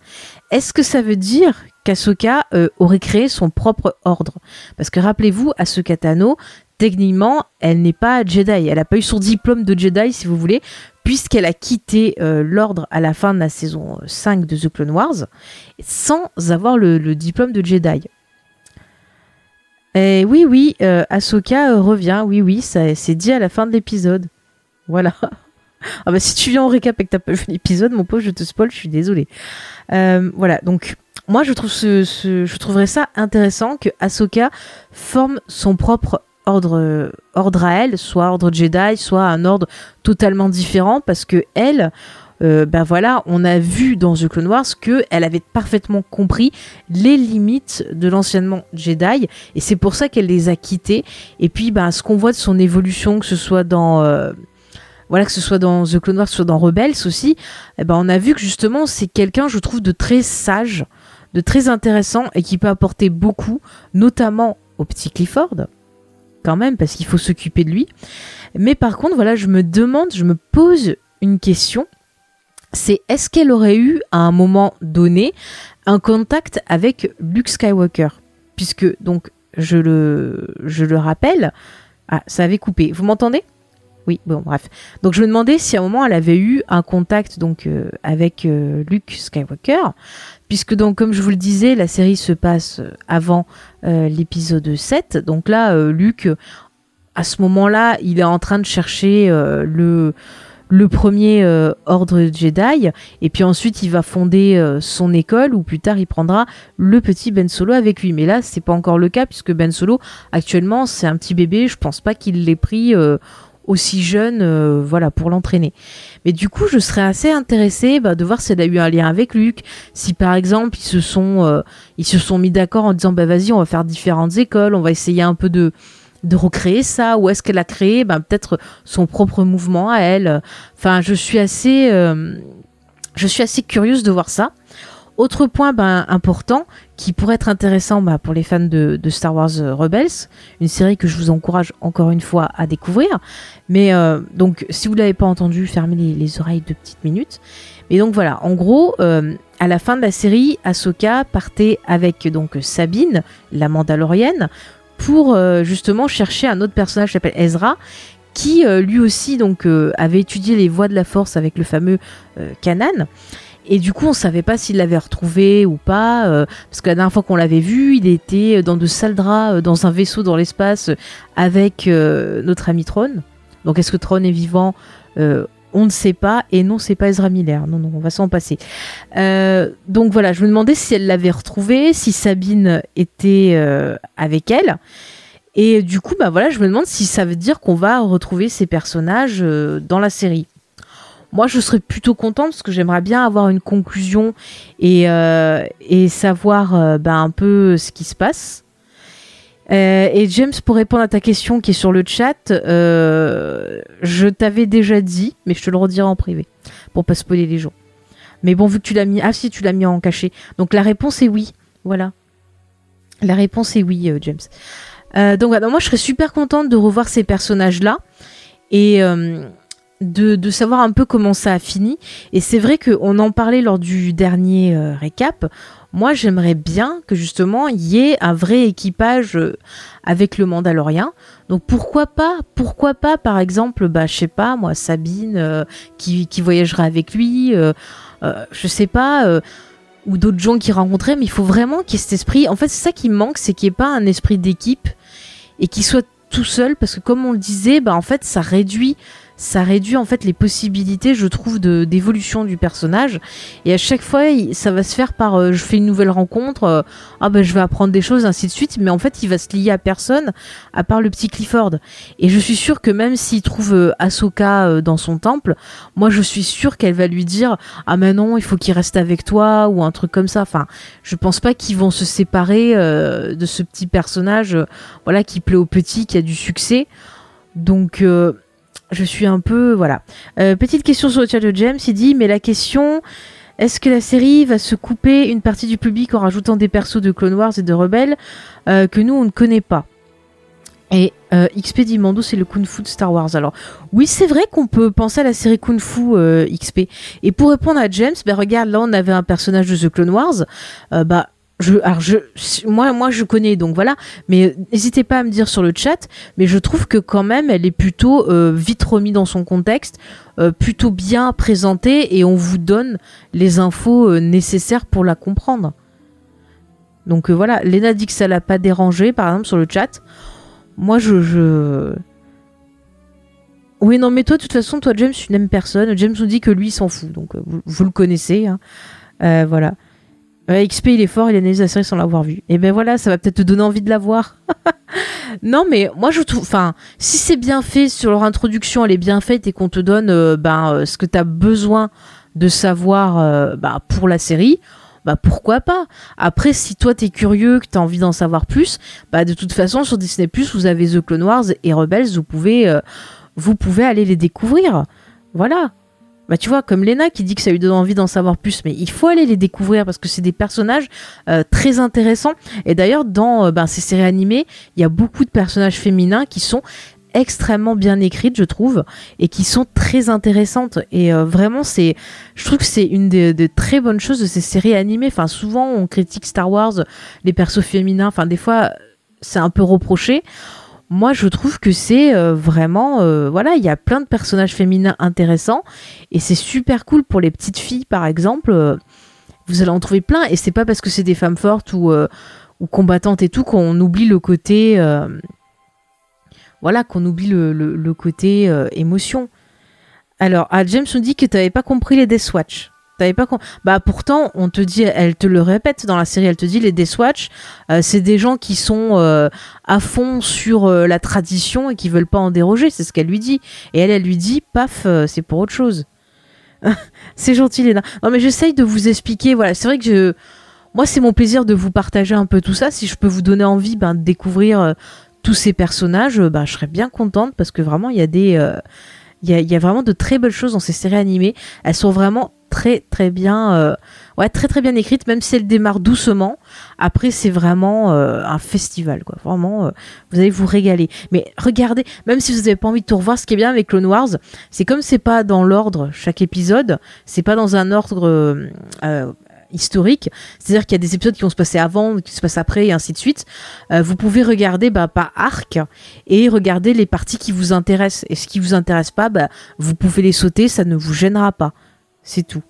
Est-ce que ça veut dire qu'Asoka euh, aurait créé son propre ordre. Parce que rappelez-vous, Ahsoka Tano, techniquement, elle n'est pas Jedi. Elle n'a pas eu son diplôme de Jedi, si vous voulez, puisqu'elle a quitté euh, l'ordre à la fin de la saison 5 de The Clone Wars, sans avoir le, diplôme de Jedi. Et oui, oui, euh, revient, oui, oui, ça c'est dit à la fin de l'épisode. Voilà. ah bah si tu viens en récap et que t'as pas vu l'épisode, mon pauvre, je te spoil, je suis désolée. voilà, donc moi, je trouve ce, je trouverais ça intéressant que Ahsoka forme son propre ordre, ordre à elle, soit ordre Jedi, soit un ordre totalement différent, parce que elle, euh, ben voilà, on a vu dans The Clone Wars que elle avait parfaitement compris les limites de l'enseignement Jedi, et c'est pour ça qu'elle les a quittées. Et puis, ben, ce qu'on voit de son évolution, que ce soit dans euh, voilà que ce soit dans The Clone Wars, que ce soit dans Rebels aussi, eh ben on a vu que justement c'est quelqu'un, je trouve, de très sage, de très intéressant et qui peut apporter beaucoup, notamment au petit Clifford, quand même, parce qu'il faut s'occuper de lui. Mais par contre, voilà, je me demande, je me pose une question. C'est est-ce qu'elle aurait eu à un moment donné un contact avec Luke Skywalker? Puisque, donc, je le, je le rappelle, ah, ça avait coupé. Vous m'entendez? Oui, bon, bref. Donc je me demandais si à un moment elle avait eu un contact donc euh, avec euh, Luke Skywalker, puisque donc comme je vous le disais, la série se passe avant euh, l'épisode 7. Donc là, Luke, à ce moment-là, il est en train de chercher le premier ordre Jedi, et puis ensuite il va fonder son école, ou plus tard il prendra le petit Ben Solo avec lui. Mais là, c'est pas encore le cas, puisque Ben Solo, actuellement, c'est un petit bébé, je pense pas qu'il l'ait pris aussi jeune, voilà, pour l'entraîner. Mais du coup, je serais assez intéressée bah, de voir si elle a eu un lien avec Luc. Si par exemple, ils se sont, ils se sont mis d'accord en disant, bah vas-y, on va faire différentes écoles, on va essayer un peu de de recréer ça ou est-ce qu'elle a créé ben, peut-être son propre mouvement à elle enfin je suis assez je suis assez curieuse de voir ça autre point ben, important qui pourrait être intéressant ben, pour les fans de, Star Wars euh, Rebels, une série que je vous encourage encore une fois à découvrir. Mais euh, donc, si vous l'avez pas entendu, fermez les, oreilles deux petites minutes. Mais donc voilà, en gros, euh, à la fin de la série, Ahsoka partait avec donc Sabine, la Mandalorienne, pour justement chercher un autre personnage qui s'appelle Ezra, qui lui aussi donc avait étudié les voies de la Force avec le fameux Kanan. Et du coup, on savait pas s'il l'avait retrouvé ou pas, euh, parce que la dernière fois qu'on l'avait vu, il était dans de sales draps, euh, dans un vaisseau dans l'espace, avec euh, notre ami Tron. Donc, est-ce que Tron est vivant? On ne sait pas. Et non, c'est pas Ezra Miller. Non, non, on va s'en passer. donc voilà, je me demandais si elle l'avait retrouvé, si Sabine était avec elle. Et du coup, bah voilà, je me demande si ça veut dire qu'on va retrouver ces personnages dans la série. Moi, je serais plutôt contente parce que j'aimerais bien avoir une conclusion et, euh, et savoir euh, ben, un peu ce qui se passe. Euh, et James, pour répondre à ta question qui est sur le chat, je t'avais déjà dit, mais je te le redirai en privé pour pas spoiler les gens. Mais bon, vu que tu l'as mis, ah si, tu l'as mis en cachet. Donc la réponse est oui. Voilà. La réponse est oui, James. donc voilà, moi je serais super contente de revoir ces personnages-là. Et, de, savoir un peu comment ça a fini. Et c'est vrai qu'on en parlait lors du dernier euh, récap. Moi, j'aimerais bien que justement il y ait un vrai équipage euh, avec le Mandalorien. Donc pourquoi pas, pourquoi pas, par exemple, bah je sais pas, moi Sabine euh, qui, qui voyagerait avec lui, je sais pas ou d'autres gens qui rencontraient, mais il faut vraiment qu'il y ait cet esprit. En fait, c'est ça qui me manque, c'est qu'il n'y ait pas un esprit d'équipe et qu'il soit tout seul, parce que comme on le disait, bah en fait, ça réduit ça réduit en fait les possibilités, je trouve, d'évolution du personnage. Et à chaque fois, ça va se faire par, euh, je fais une nouvelle rencontre, euh, ah ben je vais apprendre des choses, ainsi de suite. Mais en fait, il va se lier à personne, à part le petit Clifford. Et je suis sûre que même s'il trouve euh, Ahsoka dans son temple, moi je suis sûre qu'elle va lui dire, ah mais non, il faut qu'il reste avec toi ou un truc comme ça. Enfin, je pense pas qu'ils vont se séparer de ce petit personnage, voilà, qui plaît au petit, qui a du succès. Donc je suis un peu voilà. Euh, petite question sur le chat de James, il dit mais la question est-ce que la série va se couper une partie du public en rajoutant des persos de Clone Wars et de Rebelles euh, que nous on ne connaît pas? Et euh, Mando, c'est le Kung Fu de Star Wars. Alors, oui, c'est vrai qu'on peut penser à la série Kung Fu XP. Et pour répondre à James, ben regarde, là, on avait un personnage de The Clone Wars. bah, moi, je connais, donc voilà. Mais n'hésitez pas à me dire sur le chat. Mais je trouve que quand même, elle est plutôt euh, vite remise dans son contexte, euh, plutôt bien présentée, et on vous donne les infos euh, nécessaires pour la comprendre. Donc voilà, Léna dit que ça l'a pas dérangé, par exemple, sur le chat. Moi, je, je... Oui, non, mais toi, de toute façon, toi, James, tu n'aimes personne. James nous dit que lui, il s'en fout. Donc, vous, le connaissez. Hein. voilà. XP il est fort, il analyse la série sans l'avoir vu. Et ben voilà, ça va peut-être te donner envie de la voir. non mais moi je trouve, enfin, si c'est bien fait sur leur introduction, elle est bien faite et qu'on te donne euh, ben, euh, ce que tu as besoin de savoir euh, ben, pour la série, bah pourquoi pas? Après, si toi t'es curieux, que t'as envie d'en savoir plus, bah de toute façon sur Disney Plus, vous avez The Clone Wars et Rebels, vous pouvez, vous pouvez aller les découvrir. Voilà. Bah tu vois, comme Lena qui dit que ça lui donne envie d'en savoir plus, mais il faut aller les découvrir parce que c'est des personnages euh, très intéressants. Et d'ailleurs, dans euh, ben, ces séries animées, il y a beaucoup de personnages féminins qui sont extrêmement bien écrites, je trouve, et qui sont très intéressantes. Et euh, vraiment, c'est, je trouve que c'est une des, des, très bonnes choses de ces séries animées. Enfin, souvent, on critique Star Wars, les persos féminins. Enfin, des fois, c'est un peu reproché moi je trouve que c'est euh, vraiment euh, voilà il y a plein de personnages féminins intéressants et c'est super cool pour les petites filles par exemple euh, vous allez en trouver plein et c'est pas parce que c'est des femmes fortes ou, ou combattantes et tout qu'on oublie le côté voilà qu'on oublie le, côté émotion. Alors ah, James nous dit que tu n'avais pas compris les Death Watch T'avais pas con... Bah pourtant, on te dit, elle te le répète dans la série, elle te dit les Death Watch, euh, c'est des gens qui sont euh, à fond sur euh, la tradition et qui veulent pas en déroger, c'est ce qu'elle lui dit. Et elle, elle lui dit, paf, c'est pour autre chose. c'est gentil, Léna. Non mais j'essaye de vous expliquer, voilà, c'est vrai que je... Moi, c'est mon plaisir de vous partager un peu tout ça. Si je peux vous donner envie ben, de découvrir tous ces personnages, ben, je serais bien contente parce que vraiment, il y a des il y a, vraiment de très belles choses dans ces séries animées. Elles sont vraiment très très bien, euh, ouais, très très bien écrites, même si elles démarrent doucement. Après, c'est vraiment euh, un festival, quoi. Vraiment, euh, vous allez vous régaler. Mais regardez, même si vous n'avez pas envie de tout revoir, ce qui est bien avec Clone Wars, c'est comme c'est pas dans l'ordre chaque épisode, c'est pas dans un ordre historique, c'est-à-dire qu'il y a des épisodes qui vont se passer avant, qui se passent après, et ainsi de suite. Vous pouvez regarder bah, par arc et regarder les parties qui vous intéressent. Et ce qui vous intéresse pas, bah, vous pouvez les sauter, ça ne vous gênera pas. C'est tout.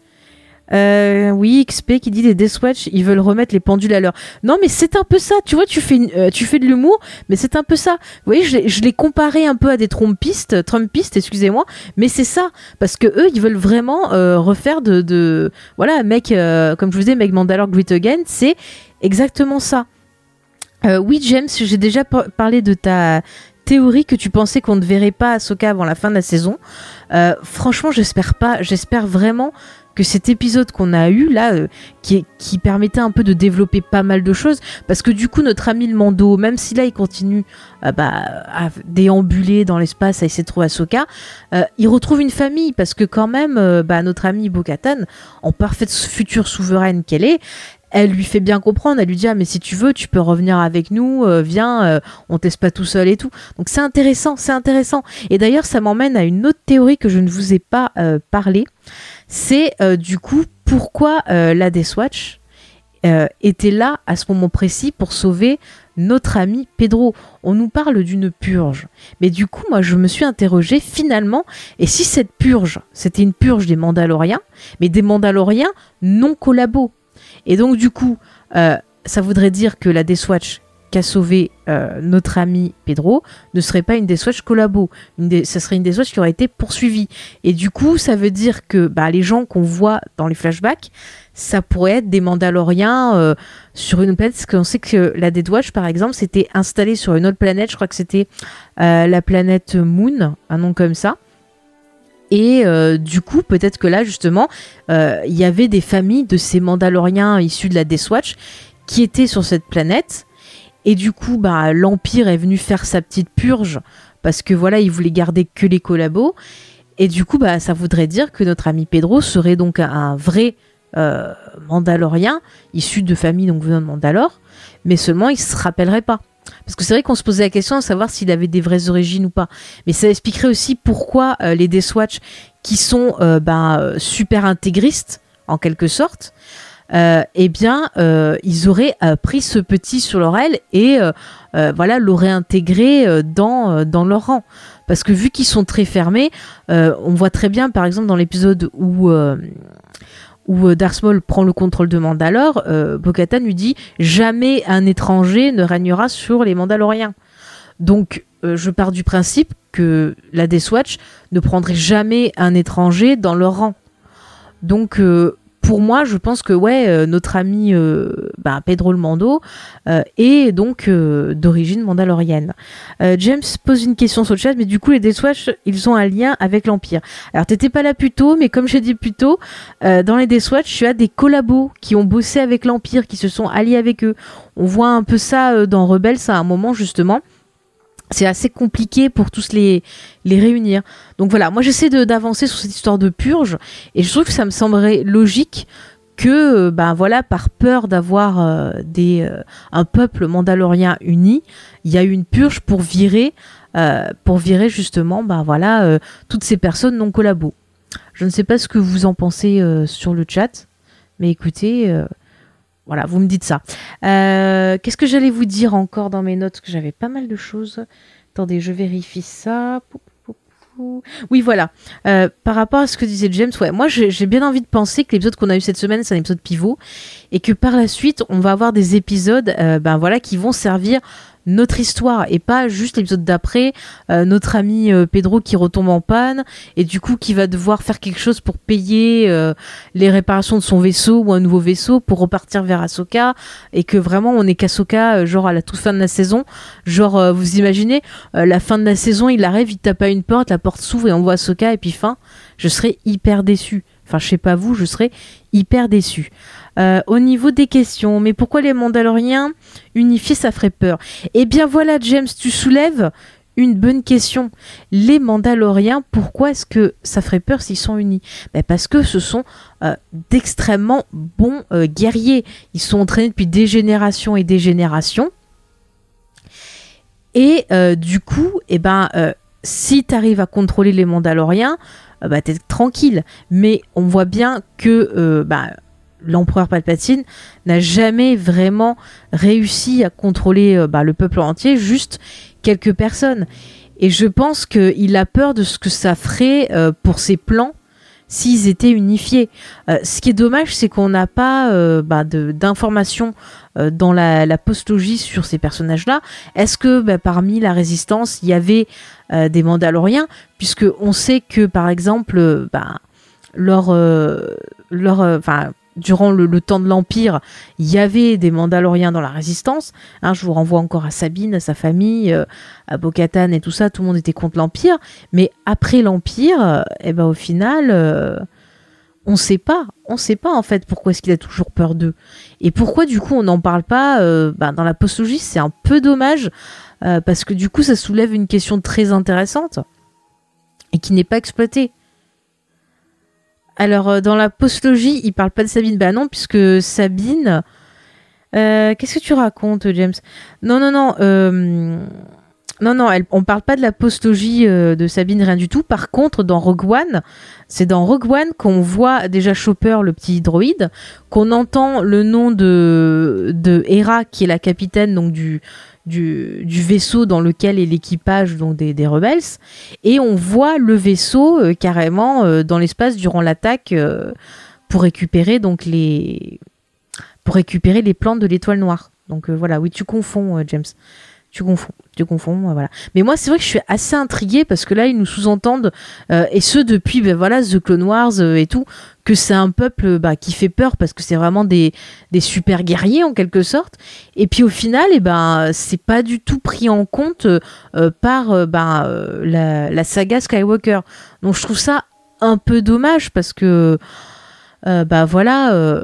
Euh, oui, XP qui dit les Deathwatch, ils veulent remettre les pendules à l'heure. Non, mais c'est un peu ça. Tu vois, tu fais, euh, tu fais de l'humour, mais c'est un peu ça. Vous voyez, je l'ai comparé un peu à des trompistes, trumpistes, excusez-moi, mais c'est ça. Parce que eux, ils veulent vraiment euh, refaire de, voilà, mec, comme je vous disais, mec Mandalore Great Again, c'est exactement ça. oui, James, j'ai déjà parlé de ta théorie que tu pensais qu'on ne verrait pas Ahsoka avant la fin de la saison. franchement, j'espère pas. J'espère vraiment que cet épisode qu'on a eu là, euh, qui, permettait un peu de développer pas mal de choses, parce que du coup notre ami le Mando, même si là il continue euh, bah, à déambuler dans l'espace, à essayer de trouver Ahsoka, euh, il retrouve une famille, parce que quand même, bah, notre ami Bo-Katan, en parfaite future souveraine qu'elle est, elle lui fait bien comprendre, elle lui dit ah mais si tu veux tu peux revenir avec nous, viens, on teste pas tout seul et tout. Donc c'est intéressant, c'est intéressant. Et d'ailleurs ça m'emmène à une autre théorie que je ne vous ai pas parlé c'est euh, du coup pourquoi euh, la Death Watch euh, était là à ce moment précis pour sauver notre ami Pedro. On nous parle d'une purge. Mais du coup, moi, je me suis interrogé finalement, et si cette purge, c'était une purge des Mandaloriens, mais des Mandaloriens non collabos Et donc, du coup, ça voudrait dire que la Death Watch qu'a sauvé euh, notre ami Pedro ne serait pas une des Swatch collabo. Ça serait une des Swatch qui aurait été poursuivie. Et du coup, ça veut dire que bah, les gens qu'on voit dans les flashbacks, ça pourrait être des Mandaloriens euh, sur une planète. Parce qu'on sait que la Dead Watch, par exemple, s'était installée sur une autre planète. Je crois que c'était euh, la planète Moon, un nom comme ça. Et du coup, peut-être que là, justement, il y avait des familles de ces Mandaloriens issus de la Death Watch qui étaient sur cette planète et du coup, bah, l'Empire est venu faire sa petite purge parce que voilà, il voulait garder que les collabos. Et du coup, bah, ça voudrait dire que notre ami Pedro serait donc un vrai euh, Mandalorien, issu de famille donc venant de Mandalore, mais seulement il se rappellerait pas. Parce que c'est vrai qu'on se posait la question de savoir s'il avait des vraies origines ou pas. Mais ça expliquerait aussi pourquoi euh, les Death Watch, qui sont euh, bah, super intégristes, en quelque sorte, euh, eh bien, euh, ils auraient euh, pris ce petit sur leur aile et voilà, l'auraient intégré dans, dans leur rang. Parce que vu qu'ils sont très fermés, on voit très bien, par exemple, dans l'épisode où où Darth Maul prend le contrôle de Mandalore, euh, Bo-Katan lui dit jamais un étranger ne régnera sur les Mandaloriens. Donc, je pars du principe que la Death Watch ne prendrait jamais un étranger dans leur rang. Donc, pour moi, je pense que ouais, euh, notre ami euh, bah, Pedro le Mando euh, est donc d'origine mandalorienne. James pose une question sur le chat, mais du coup les Death Watch, ils ont un lien avec l'Empire. Alors t'étais pas là plus tôt, mais comme j'ai dit plus tôt, dans les Death Watch, tu as des collabos qui ont bossé avec l'Empire, qui se sont alliés avec eux. On voit un peu ça dans Rebels à un moment justement c'est assez compliqué pour tous les, réunir. Donc voilà, moi j'essaie d'avancer sur cette histoire de purge et je trouve que ça me semblerait logique que, ben voilà, par peur d'avoir euh, euh, un peuple mandalorien uni, il y a eu une purge pour virer, pour virer justement, ben voilà, toutes ces personnes non collabos. Je ne sais pas ce que vous en pensez sur le chat, mais écoutez, voilà, vous me dites ça. Euh, qu'est-ce que j'allais vous dire encore dans mes notes? Que j'avais pas mal de choses. Attendez, je vérifie ça. Oui, voilà. Euh, par rapport à ce que disait James, ouais, moi j'ai bien envie de penser que l'épisode qu'on a eu cette semaine, c'est un épisode pivot, et que par la suite, on va avoir des épisodes, euh, ben voilà, qui vont servir notre histoire et pas juste l'épisode d'après, euh, notre ami euh, Pedro qui retombe en panne et du coup qui va devoir faire quelque chose pour payer euh, les réparations de son vaisseau ou un nouveau vaisseau pour repartir vers Ahsoka et que vraiment on est qu'Ahsoka genre à la toute fin de la saison, genre vous imaginez la fin de la saison, il arrive, il tape à une porte, la porte s'ouvre et on voit Ahsoka et puis fin, je serais hyper déçu. Enfin, je sais pas vous, je serais hyper déçu. Euh, au niveau des questions, mais pourquoi les Mandaloriens unifiés, ça ferait peur? Eh bien voilà, James, tu soulèves une bonne question. Les Mandaloriens, pourquoi est-ce que ça ferait peur s'ils sont unis? Ben Parce que ce sont euh, d'extrêmement bons euh, guerriers. Ils sont entraînés depuis des générations et des générations. Et du coup, eh ben, si tu arrives à contrôler les Mandaloriens, bah, t'es tranquille. Mais on voit bien que bah, l'empereur Palpatine n'a jamais vraiment réussi à contrôler euh, bah, le peuple entier, juste quelques personnes. Et je pense qu'il a peur de ce que ça ferait euh, pour ses plans s'ils étaient unifiés. Euh, ce qui est dommage, c'est qu'on n'a pas bah, d'informations dans la, postologie sur ces personnages-là. Est-ce que bah, parmi la résistance, il y avait des Mandaloriens? Puisque on sait que, par exemple, bah, leur, durant le, temps de l'Empire, il y avait des Mandaloriens dans la résistance. Hein, je vous renvoie encore à Sabine, à sa famille, euh, à Bo-Katan et tout ça. Tout le monde était contre l'Empire. Mais après l'Empire, euh, eh ben, au final, euh, on sait pas. On sait pas, en fait, pourquoi est-ce qu'il a toujours peur d'eux. Et pourquoi, du coup, on n'en parle pas ben, dans la postologie. C'est un peu dommage. parce que, du coup, ça soulève une question très intéressante et qui n'est pas exploitée. Alors, euh, dans la postologie, il parle pas de Sabine. Bah non, puisque Sabine. Euh, qu'est-ce que tu racontes, James? Non, non, non. Euh, non, non, elle, on parle pas de la postologie de Sabine, rien du tout. Par contre, dans Rogue One, c'est dans Rogue One qu'on voit déjà Chopper, le petit droïde, qu'on entend le nom de, de Hera, qui est la capitaine donc du, du, vaisseau dans lequel est l'équipage donc des, rebelles et on voit le vaisseau euh, carrément euh, dans l'espace durant l'attaque euh, pour récupérer donc les pour récupérer les plantes de l'étoile noire. Donc voilà, oui, tu confonds James. Tu confonds, tu confonds, voilà. Mais moi, c'est vrai que je suis assez intriguée parce que là, ils nous sous-entendent, et ce depuis, ben voilà, The Clone Wars et tout, que c'est un peuple bah, qui fait peur parce que c'est vraiment des, super guerriers en quelque sorte. Et puis au final, et eh ben c'est pas du tout pris en compte euh, par euh, euh, la, la, saga Skywalker. Donc je trouve ça un peu dommage parce que bah voilà,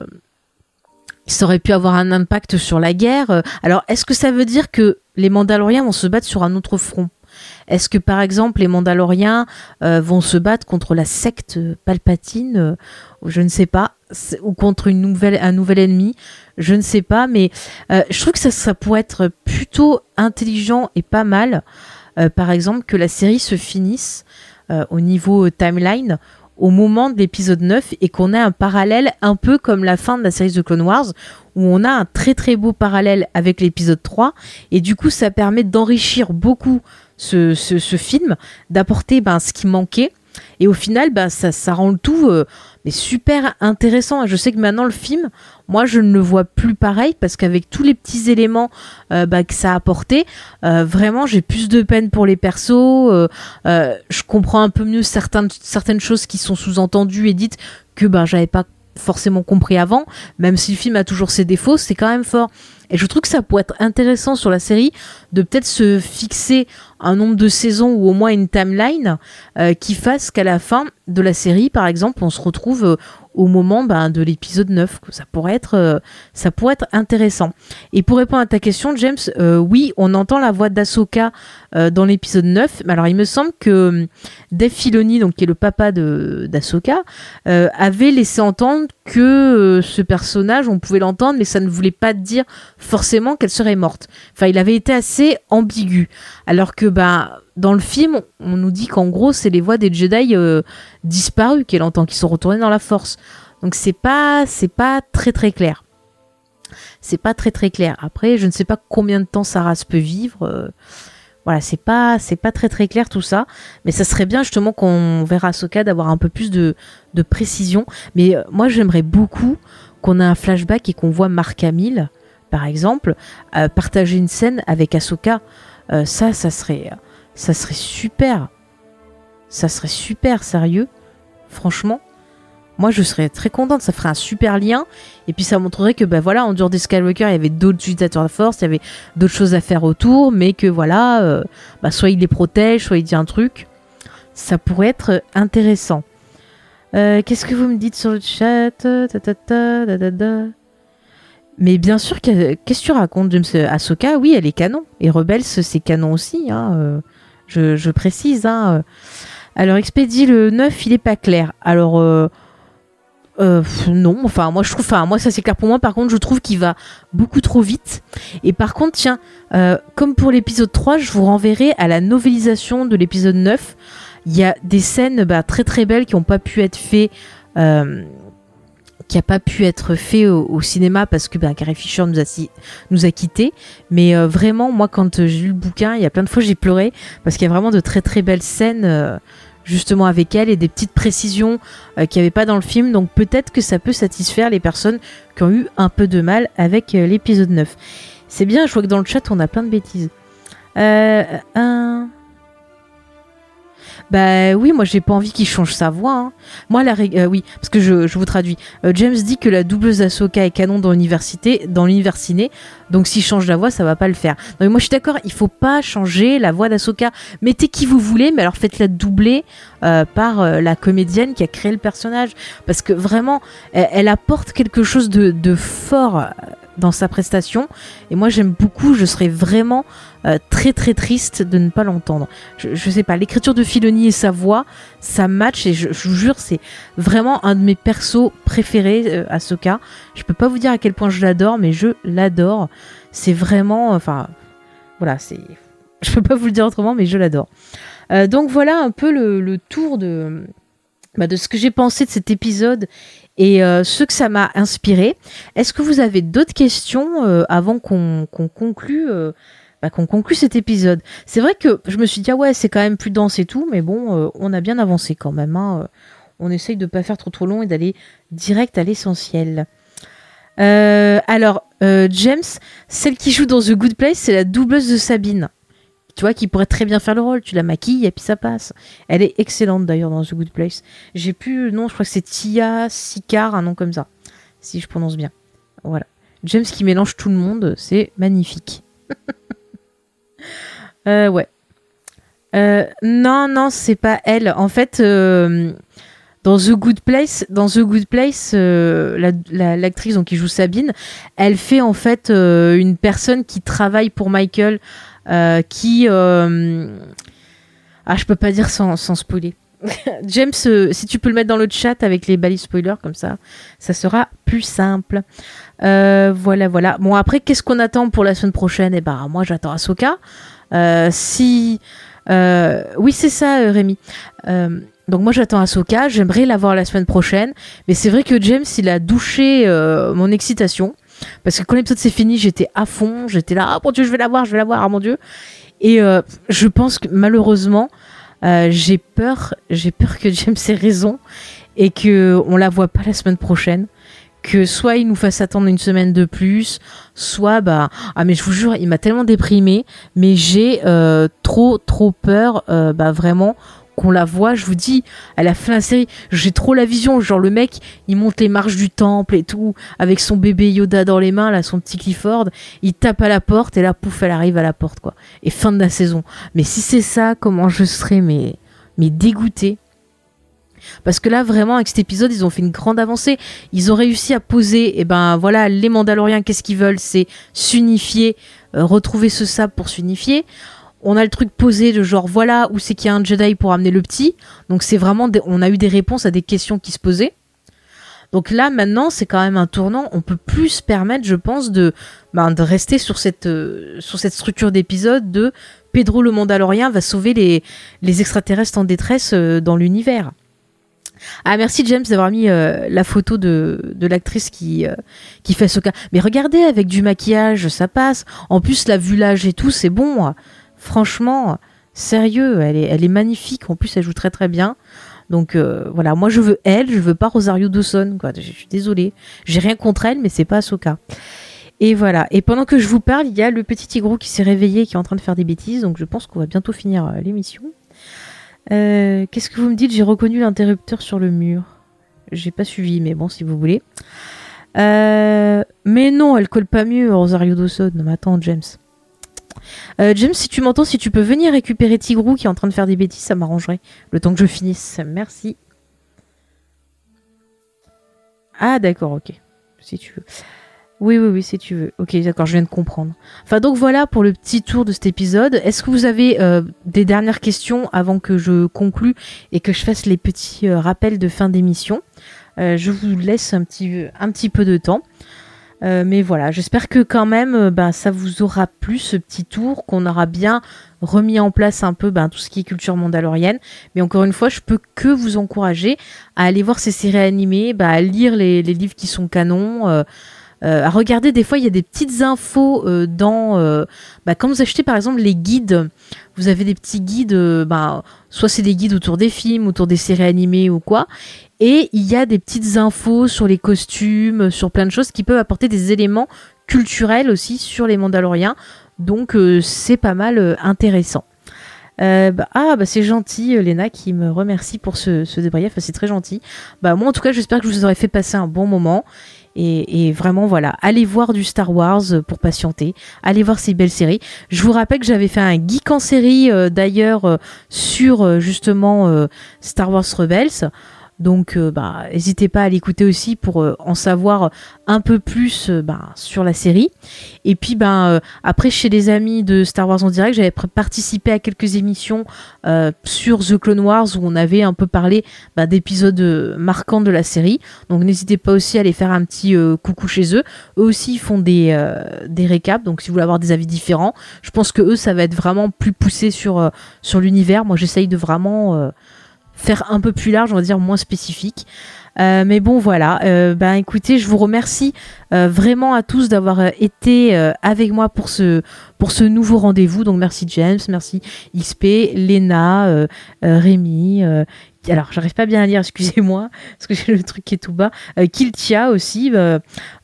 ça aurait pu avoir un impact sur la guerre. Alors est-ce que ça veut dire que les Mandaloriens vont se battre sur un autre front? Est-ce que par exemple les Mandaloriens euh, vont se battre contre la secte Palpatine? Euh, Je ne sais pas. Ou contre une nouvelle, un nouvel ennemi? Je ne sais pas. Mais euh, je trouve que ça pourrait être plutôt intelligent et pas mal. par exemple que la série se finisse au niveau timeline au moment de l'épisode 9 et qu'on ait un parallèle un peu comme la fin de la série The Clone Wars où on a un très très beau parallèle avec l'épisode 3 et du coup ça permet d'enrichir beaucoup ce, film, d'apporter ben, ce qui manquait. Et au final, ben, ça, ça rend le tout euh, super intéressant. Je sais que maintenant, le film, moi, je ne le vois plus pareil parce qu'avec tous les petits éléments euh, ben, que ça a apporté, euh, vraiment, j'ai plus de peine pour les persos. je comprends un peu mieux certaines, certaines choses qui sont sous-entendues et dites que ben, j'avais pas forcément compris avant. Même si le film a toujours ses défauts, c'est quand même fort. Et je trouve que ça pourrait être intéressant sur la série de peut-être se fixer un nombre de saisons ou au moins une timeline euh, qui fasse qu'à la fin de la série, par exemple, on se retrouve euh, au moment ben, de l'épisode 9. Ça pourrait, être, euh, ça pourrait être intéressant. Et pour répondre à ta question, James, oui, on entend la voix d'Asoka dans l'épisode 9. Alors, il me semble que Dave Filoni, donc, qui est le papa d'Asoka, avait laissé entendre que ce personnage, on pouvait l'entendre, mais ça ne voulait pas dire forcément qu'elle serait morte. Enfin, il avait été assez ambigu. Alors que bah, dans le film, on nous dit qu'en gros, c'est les voix des Jedi euh, disparus qu'elle entend, qui sont retournés dans la Force. Donc c'est pas, c'est pas très très clair. C'est pas très très clair. Après, je ne sais pas combien de temps sa peut vivre. Euh, voilà, c'est pas, c'est pas très très clair tout ça. Mais ça serait bien justement qu'on verra Soka d'avoir un peu plus de, de précision. Mais euh, moi, j'aimerais beaucoup qu'on ait un flashback et qu'on voit Mark Hamill par exemple, partager une scène avec Ahsoka. ça, ça serait, ça serait super. Ça serait super, sérieux. Franchement, moi je serais très contente. Ça ferait un super lien. Et puis ça montrerait que, ben voilà, en dehors des Skywalker, il y avait d'autres utilisateurs de force, il y avait d'autres choses à faire autour, mais que voilà, bah, soit il les protège, soit il dit un truc. Ça pourrait être intéressant. Euh, qu'est-ce que vous me dites sur le chat? Mais bien sûr, qu'est-ce que tu racontes, James? Ahsoka, oui, elle est canon. Et Rebels, c'est canon aussi, hein, euh, je, précise. Hein. Alors, Expédie le 9, il est pas clair. Alors, euh, non, enfin, moi, je trouve, enfin, moi, ça c'est clair pour moi. Par contre, je trouve qu'il va beaucoup trop vite. Et par contre, tiens, comme pour l'épisode 3, je vous renverrai à la novélisation de l'épisode 9 il y a des scènes bah, très très belles qui n'ont pas pu être faites. Euh, qui a pas pu être fait au, cinéma parce que ben, Carrie Fisher nous a, nous a quittés. Mais euh, vraiment, moi, quand j'ai lu le bouquin, il y a plein de fois j'ai pleuré parce qu'il y a vraiment de très très belles scènes euh, justement avec elle et des petites précisions qu'il n'y avait pas dans le film. Donc peut-être que ça peut satisfaire les personnes qui ont eu un peu de mal avec l'épisode 9. C'est bien, je vois que dans le chat, on a plein de bêtises. un... Bah oui, moi j'ai pas envie qu'il change sa voix. Hein. Moi, la euh, oui, parce que je, vous traduis. Euh, James dit que la doubleuse d'Asoka est canon dans l'université, dans l'univers ciné. Donc s'il change la voix, ça va pas le faire. Donc moi je suis d'accord, il faut pas changer la voix d'Asoka. Mettez qui vous voulez, mais alors faites-la doubler euh, par la comédienne qui a créé le personnage, parce que vraiment, elle, apporte quelque chose de, de fort dans sa prestation. Et moi j'aime beaucoup, je serais vraiment euh, très très triste de ne pas l'entendre. Je, sais pas, l'écriture de Filoni et sa voix, ça match et je, vous jure, c'est vraiment un de mes persos préférés euh, à ce cas. Je peux pas vous dire à quel point je l'adore, mais je l'adore. C'est vraiment, enfin, voilà, c'est, je peux pas vous le dire autrement, mais je l'adore. Euh, donc voilà un peu le, tour de, bah, de ce que j'ai pensé de cet épisode et ce que ça m'a inspiré. Est-ce que vous avez d'autres questions avant qu'on conclue bah, qu'on conclut cet épisode? C'est vrai que je me suis dit, ah ouais, c'est quand même plus dense et tout, mais bon, euh, on a bien avancé quand même. Hein. Euh, on essaye de pas faire trop trop long et d'aller direct à l'essentiel. Euh, alors, James, celle qui joue dans The Good Place, c'est la doubleuse de Sabine. Tu vois, qui pourrait très bien faire le rôle. Tu la maquilles et puis ça passe. Elle est excellente d'ailleurs dans The Good Place. J'ai plus non, je crois que c'est Tia Sicard, un nom comme ça, si je prononce bien. Voilà. James qui mélange tout le monde, c'est magnifique. Euh, ouais. Euh, non, non, c'est pas elle. En fait, euh, dans The Good Place, dans The Good Place, l'actrice qui joue Sabine, elle fait en fait une personne qui travaille pour Michael, qui ah je peux pas dire sans, sans spoiler. James, si tu peux le mettre dans le chat avec les balises spoilers comme ça, ça sera plus simple. voilà, voilà. Bon après, qu'est-ce qu'on attend pour la semaine prochaine? Eh ben, moi j'attends Ahsoka. Euh, si euh, oui, c'est ça, euh, Rémi. donc moi j'attends Ahsoka, j'aimerais la voir la semaine prochaine, mais c'est vrai que James il a douché mon excitation parce que quand l'épisode s'est fini, j'étais à fond, j'étais là, ah mon dieu, je vais la voir, je vais la voir, ah mon dieu. Et je pense que malheureusement, j'ai peur, j'ai peur que James ait raison et que on la voit pas la semaine prochaine que soit il nous fasse attendre une semaine de plus, soit bah ah mais je vous jure il m'a tellement déprimé, mais j'ai euh, trop trop peur euh, bah vraiment qu'on la voit, je vous dis, à la fin de la série, j'ai trop la vision, genre le mec, il monte les marches du temple et tout, avec son bébé Yoda dans les mains, là, son petit Clifford, il tape à la porte, et là, pouf, elle arrive à la porte, quoi. Et fin de la saison. Mais si c'est ça, comment je serais, mais, mais dégoûté parce que là, vraiment, avec cet épisode, ils ont fait une grande avancée. Ils ont réussi à poser, et eh ben voilà, les Mandaloriens, qu'est-ce qu'ils veulent? C'est s'unifier, euh, retrouver ce sable pour s'unifier. On a le truc posé de genre, voilà, où c'est qu'il y a un Jedi pour amener le petit. Donc c'est vraiment, on a eu des réponses à des questions qui se posaient. Donc là, maintenant, c'est quand même un tournant. On peut plus se permettre, je pense, de, ben, rester sur cette, euh, sur cette structure d'épisode de Pedro le Mandalorien va sauver les, extraterrestres en détresse euh, dans l'univers. Ah merci James d'avoir mis euh, la photo de, de l'actrice qui, qui fait ce cas. Mais regardez avec du maquillage, ça passe. En plus la l'âge et tout, c'est bon. Franchement, sérieux, elle est, magnifique. En plus elle joue très très bien. Donc euh, voilà, moi je veux elle, je veux pas Rosario Dawson. Je, suis désolée, j'ai rien contre elle, mais c'est pas Soka. Et voilà. Et pendant que je vous parle, il y a le petit Tigrou qui s'est réveillé, qui est en train de faire des bêtises. Donc je pense qu'on va bientôt finir euh, l'émission. Euh, qu'est-ce que vous me dites? J'ai reconnu l'interrupteur sur le mur. J'ai pas suivi, mais bon, si vous voulez. Mais non, elle colle pas mieux, Rosario Dawson. Non, mais attends, James. James, si tu m'entends, si tu peux venir récupérer Tigrou qui est en train de faire des bêtises, ça m'arrangerait. Le temps que je finisse. Merci. Ah, d'accord, ok. Si tu veux. Oui, oui, oui, si tu veux. Ok, d'accord, je viens de comprendre. Enfin, donc voilà pour le petit tour de cet épisode. Est-ce que vous avez euh, des dernières questions avant que je conclue et que je fasse les petits euh, rappels de fin d'émission? Euh, Je vous laisse un petit peu de temps. Mais voilà, j'espère que quand même, ben, ça vous aura plu ce petit tour, qu'on aura bien remis en place un peu ben, tout ce qui est culture mandalorienne. Mais encore une fois, je peux que vous encourager à aller voir ces séries animées, ben, à lire les, livres qui sont canons. Euh, à regarder. Des fois, il y a des petites infos euh, dans. Euh, quand vous achetez par exemple les guides, vous avez des petits guides. soit c'est des guides autour des films, autour des séries animées ou quoi. Et il y a des petites infos sur les costumes, sur plein de choses qui peuvent apporter des éléments culturels aussi sur les Mandaloriens. Donc c'est pas mal intéressant. Bah, ah bah c'est gentil Léna qui me remercie pour ce, ce débrief, c'est très gentil. Bah moi en tout cas j'espère que je vous aurais fait passer un bon moment et, vraiment, voilà, allez voir du Star Wars pour patienter, allez voir ces belles séries. Je vous rappelle que j'avais fait un geek en série euh, d'ailleurs euh, sur euh, justement Star Wars Rebels. Donc, euh, bah, n'hésitez pas à l'écouter aussi pour euh, en savoir un peu plus euh, bah, sur la série. Et puis, ben, après, chez les amis de Star Wars en direct, j'avais participé à quelques émissions sur The Clone Wars où on avait un peu parlé bah, d'épisodes marquants de la série. Donc, n'hésitez pas aussi à aller faire un petit coucou chez eux. Eux aussi font des, des récaps. Donc, si vous voulez avoir des avis différents, je pense que eux, ça va être vraiment plus poussé sur, sur l'univers. Moi, j'essaye de vraiment faire un peu plus large, on va dire moins spécifique. Euh, mais bon voilà, euh, ben écoutez, je vous remercie euh, vraiment à tous d'avoir été avec moi pour ce pour ce nouveau rendez-vous. Donc merci James, merci XP, Lena, Rémi. alors j'arrive pas bien à lire, excusez-moi, parce que j'ai le truc qui est tout bas. Kiltia aussi.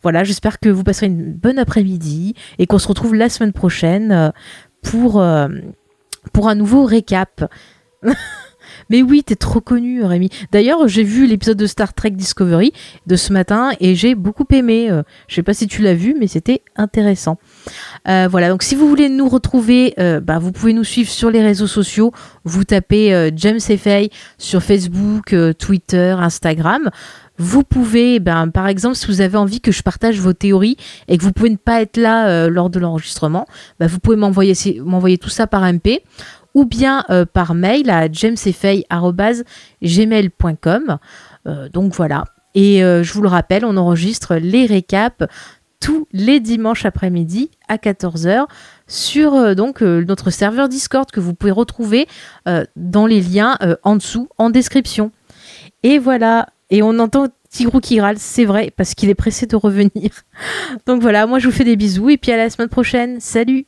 voilà, j'espère que vous passerez une bonne après-midi et qu'on se retrouve la semaine prochaine pour pour un nouveau récap. Mais oui, t'es trop connu, Rémi. D'ailleurs, j'ai vu l'épisode de Star Trek Discovery de ce matin et j'ai beaucoup aimé. Euh, je sais pas si tu l'as vu, mais c'était intéressant. Euh, voilà, donc si vous voulez nous retrouver, euh, bah, vous pouvez nous suivre sur les réseaux sociaux. Vous tapez James Fay sur Facebook, Twitter, Instagram. Vous pouvez, ben, par exemple, si vous avez envie que je partage vos théories et que vous pouvez ne pas être là lors de l'enregistrement, ben, vous pouvez m'envoyer tout ça par MP ou bien euh, par mail à jamesfay.gmail.com. Euh, donc voilà. Et euh, je vous le rappelle, on enregistre les récaps tous les dimanches après-midi à 14h sur donc notre serveur Discord que vous pouvez retrouver dans les liens en dessous en description. Et voilà, et on entend Tigrou qui râle, c'est vrai, parce qu'il est pressé de revenir. Donc voilà, moi je vous fais des bisous et puis à la semaine prochaine. Salut